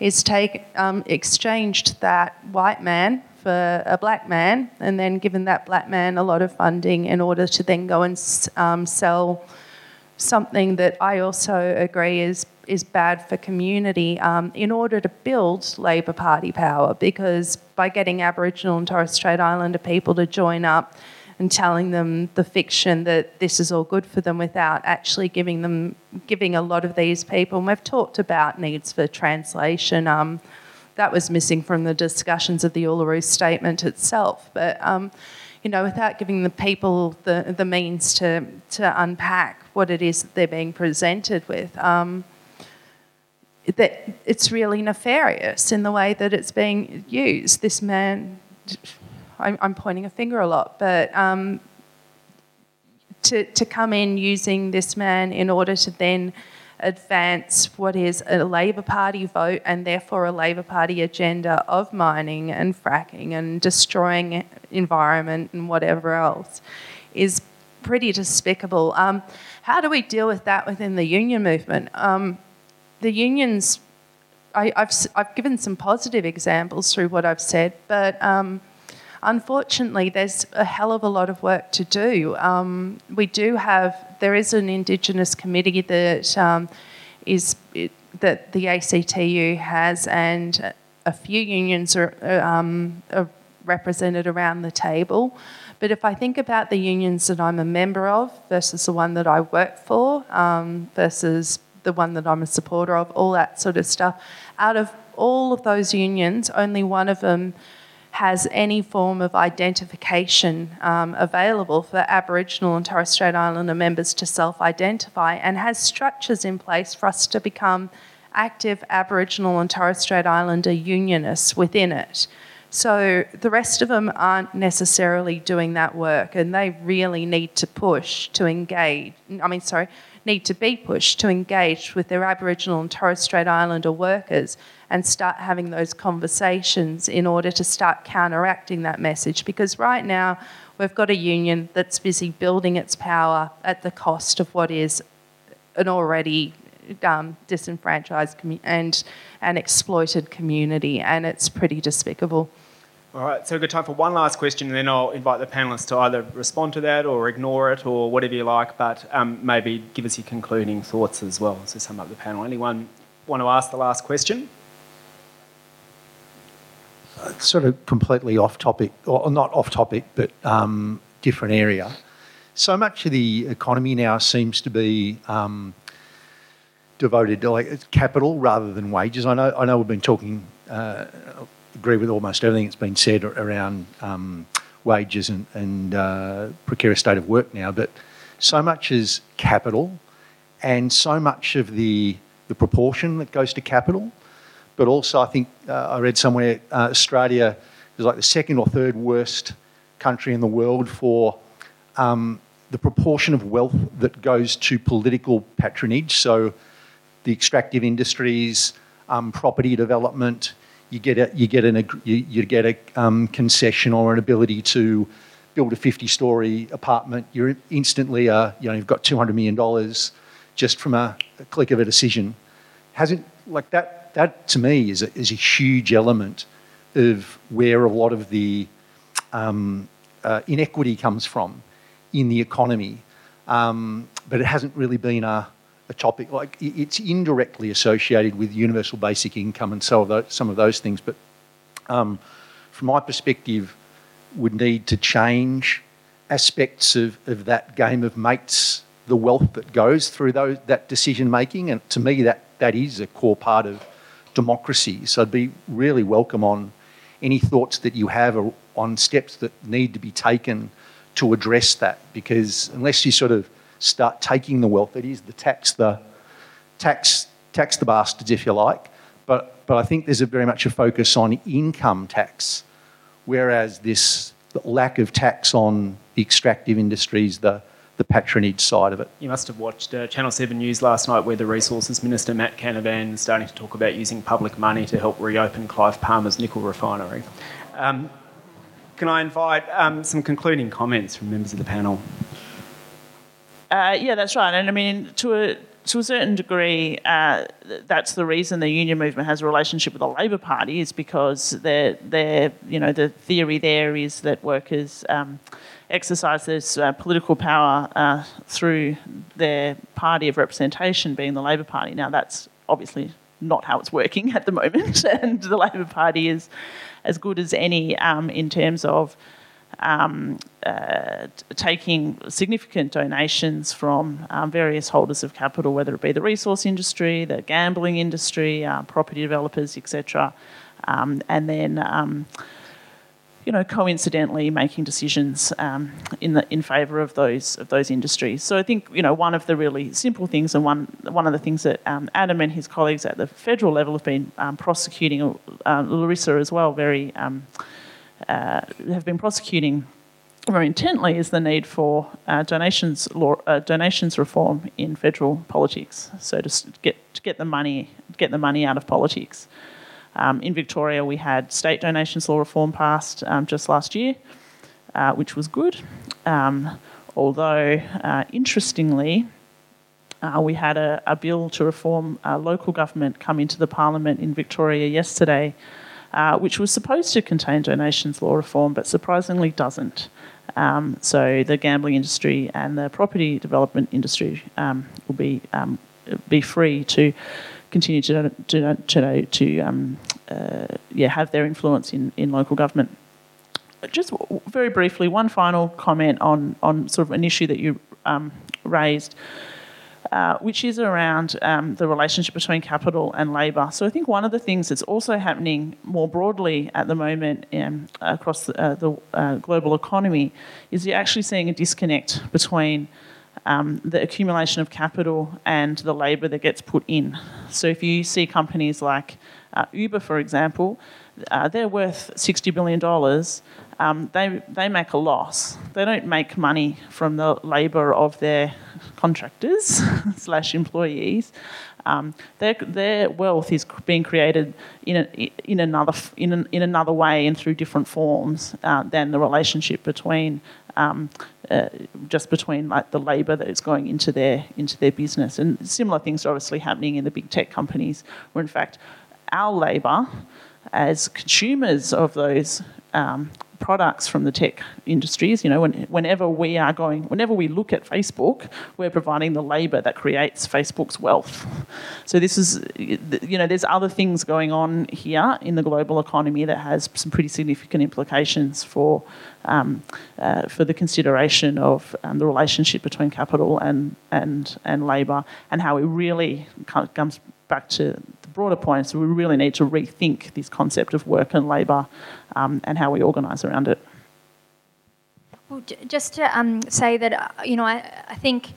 S4: is take um, exchanged that white man for a black man, and then given that black man a lot of funding in order to then go and um, sell something that I also agree is is bad for community um, in order to build Labor Party power because by getting Aboriginal and Torres Strait Islander people to join up and telling them the fiction that this is all good for them without actually giving them giving a lot of these people and we've talked about needs for translation um, that was missing from the discussions of the Uluru statement itself but um, you know, without giving the people the, the means to, to unpack what it is that they're being presented with. Um, that it's really nefarious in the way that it's being used. This man, I'm, pointing a finger a lot, but um, to, to come in using this man in order to then advance what is a Labor Party vote and therefore a Labor Party agenda of mining and fracking and destroying environment and whatever else is pretty despicable. Um, how do we deal with that within the union movement? Um, the unions, I, have I've given some positive examples through what I've said, but um, unfortunately, there's a hell of a lot of work to do. Um, we do have, there is an Indigenous committee that um, is it, that the ACTU has, and a few unions are, um, are represented around the table. But if I think about the unions that I'm a member of versus the one that I work for um, versus the one that I'm a supporter of, all that sort of stuff. Out of all of those unions, only one of them has any form of identification um, available for Aboriginal and Torres Strait Islander members to self identify and has structures in place for us to become active Aboriginal and Torres Strait Islander unionists within it. So the rest of them aren't necessarily doing that work and they really need to push to engage. I mean, sorry, need to be pushed to engage with their Aboriginal and Torres Strait Islander workers and start having those conversations in order to start counteracting that message. Because right now, we've got a union that's busy building its power at the cost of what is an already um, disenfranchised and, and exploited community, and it's pretty despicable.
S1: All right, so we've got time for one last question, and then I'll invite the panelists to either respond to that or ignore it or whatever you like, but um, maybe give us your concluding thoughts as well to sum up the panel. Anyone want to ask the last question?
S12: It's sort of completely off topic, or not off topic, but um, different area. So much of the economy now seems to be um, devoted to like capital rather than wages. I know, I know we've been talking. Uh, agree with almost everything that's been said around um, wages and, and uh, precarious state of work now, but so much is capital and so much of the, the proportion that goes to capital. But also, I think uh, I read somewhere uh, Australia is like the second or third worst country in the world for um, the proportion of wealth that goes to political patronage. So, the extractive industries, um, property development, you get a you get an you, you get a um, concession or an ability to build a 50 story apartment. You're instantly uh, you know you've got 200 million dollars just from a, a, click of a decision. Hasn't like that that to me is a, is a huge element of where a lot of the um, uh, inequity comes from in the economy. Um, but it hasn't really been a a topic like it's indirectly associated with universal basic income and so those, some of those things. But um, from my perspective, would need to change aspects of, of that game of mates, the wealth that goes through those, that decision making, and to me that that is a core part of democracy. So I'd be really welcome on any thoughts that you have on steps that need to be taken to address that, because unless you sort of start taking the wealth. It is the tax the tax tax the bastards, if you like. But but I think there's very much a focus on income tax, whereas this lack of tax on the extractive industries, the the patronage side of it.
S1: You must have watched uh, Channel 7 News last night where the Resources Minister Matt Canavan is starting to talk about using public money to help reopen Clive Palmer's nickel refinery. Um, can I invite um, some concluding comments from members of the panel?
S2: Uh, yeah, that's right. And I mean, to a to a certain degree, uh, that's the reason the union movement has a relationship with the Labor Party is because they're, they're, you know, the theory there is that workers um, exercise this uh, political power uh, through their party of representation, being the Labor Party. Now, that's obviously not how it's working at the moment, and the Labor Party is as good as any um, in terms of um, uh, taking significant donations from um, various holders of capital, whether it be the resource industry, the gambling industry, uh, property developers, etc., um, and then. Um, you know, coincidentally making decisions um, in the in favour of those of those industries. So I think you know one of the really simple things, and one one of the things that um, Adam and his colleagues at the federal level have been prosecuting, uh, Larissa as well, very uh, have been prosecuting very intently is the need for uh, donations law, uh, donations reform in federal politics. So to get to get the money get the money out of politics. Um, in Victoria, we had state donations law reform passed um, just last year, uh, which was good. Um, although, uh, interestingly, uh, we had a, a, bill to reform local government come into the parliament in Victoria yesterday uh, which was supposed to contain donations law reform, but surprisingly doesn't. Um, so the gambling industry and the property development industry um, will be um, be free to continue to to, to, to um, uh, yeah have their influence in, in local government. Just very briefly, one final comment on on sort of an issue that you um, raised. Uh, which is around um, the relationship between capital and labour. So I think one of the things that's also happening more broadly at the moment um, across the, uh, the uh, global economy is you're actually seeing a disconnect between um, the accumulation of capital and the labour that gets put in. So if you see companies like uh, Uber, for example, uh, they're worth $60 billion. Um, they, they make a loss. They don't make money from the labour of their contractors slash employees. Um, their, their wealth is being created in, a, in, another, in, an, in another way and through different forms uh, than the relationship between um, uh, just between like the labour that is going into their into their business. And similar things are obviously happening in the big tech companies, where in fact our labour as consumers of those um, products from the tech industries. You know, when, whenever we are going, whenever we look at Facebook, we're providing the labour that creates Facebook's wealth. So this is, you know, there's other things going on here in the global economy that has some pretty significant implications for um, uh, for the consideration of um, the relationship between capital and and and labour, and how it really comes back to broader point. So we really need to rethink this concept of work and labour um, and how we organise around it.
S3: Well, just to um, say that, uh, you know, I, I think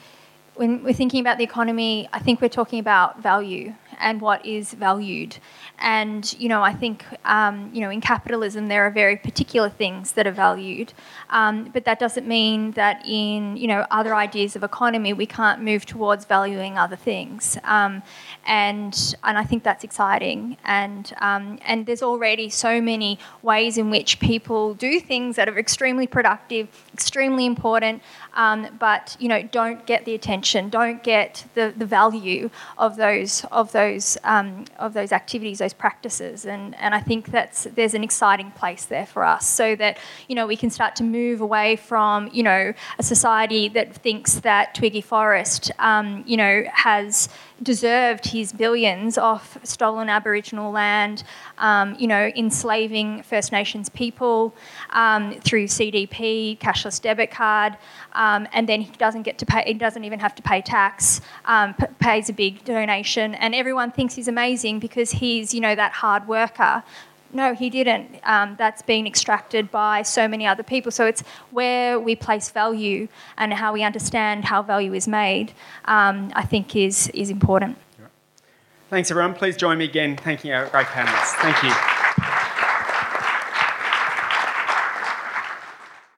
S3: when we're thinking about the economy, I think we're talking about value and what is valued. And, you know, I think, um, you know, in capitalism, there are very particular things that are valued. Um, but that doesn't mean that in, you know, other ideas of economy, we can't move towards valuing other things. Um, and, and I think that's exciting. And, um, and there's already so many ways in which people do things that are extremely productive, extremely important, um, but, you know, don't get the attention, don't get the, the value of those, of those, um, of those activities, those practices. And, and I think that's, there's an exciting place there for us so that, you know, we can start to move away from, you know, a society that thinks that Twiggy Forrest um, you know, has deserved his billions off stolen Aboriginal land, um, you know, enslaving First Nations people um, through CDP, cashless debit card, um, and then he doesn't get to pay. He doesn't even have to pay tax. Um, p- pays a big donation, and everyone thinks he's amazing because he's, you know, that hard worker. No, he didn't. Um, that's been extracted by so many other people. So it's where we place value and how we understand how value is made. Um, I think is is important.
S1: Thanks, everyone. Please join me again thanking our great panelists. Thank you.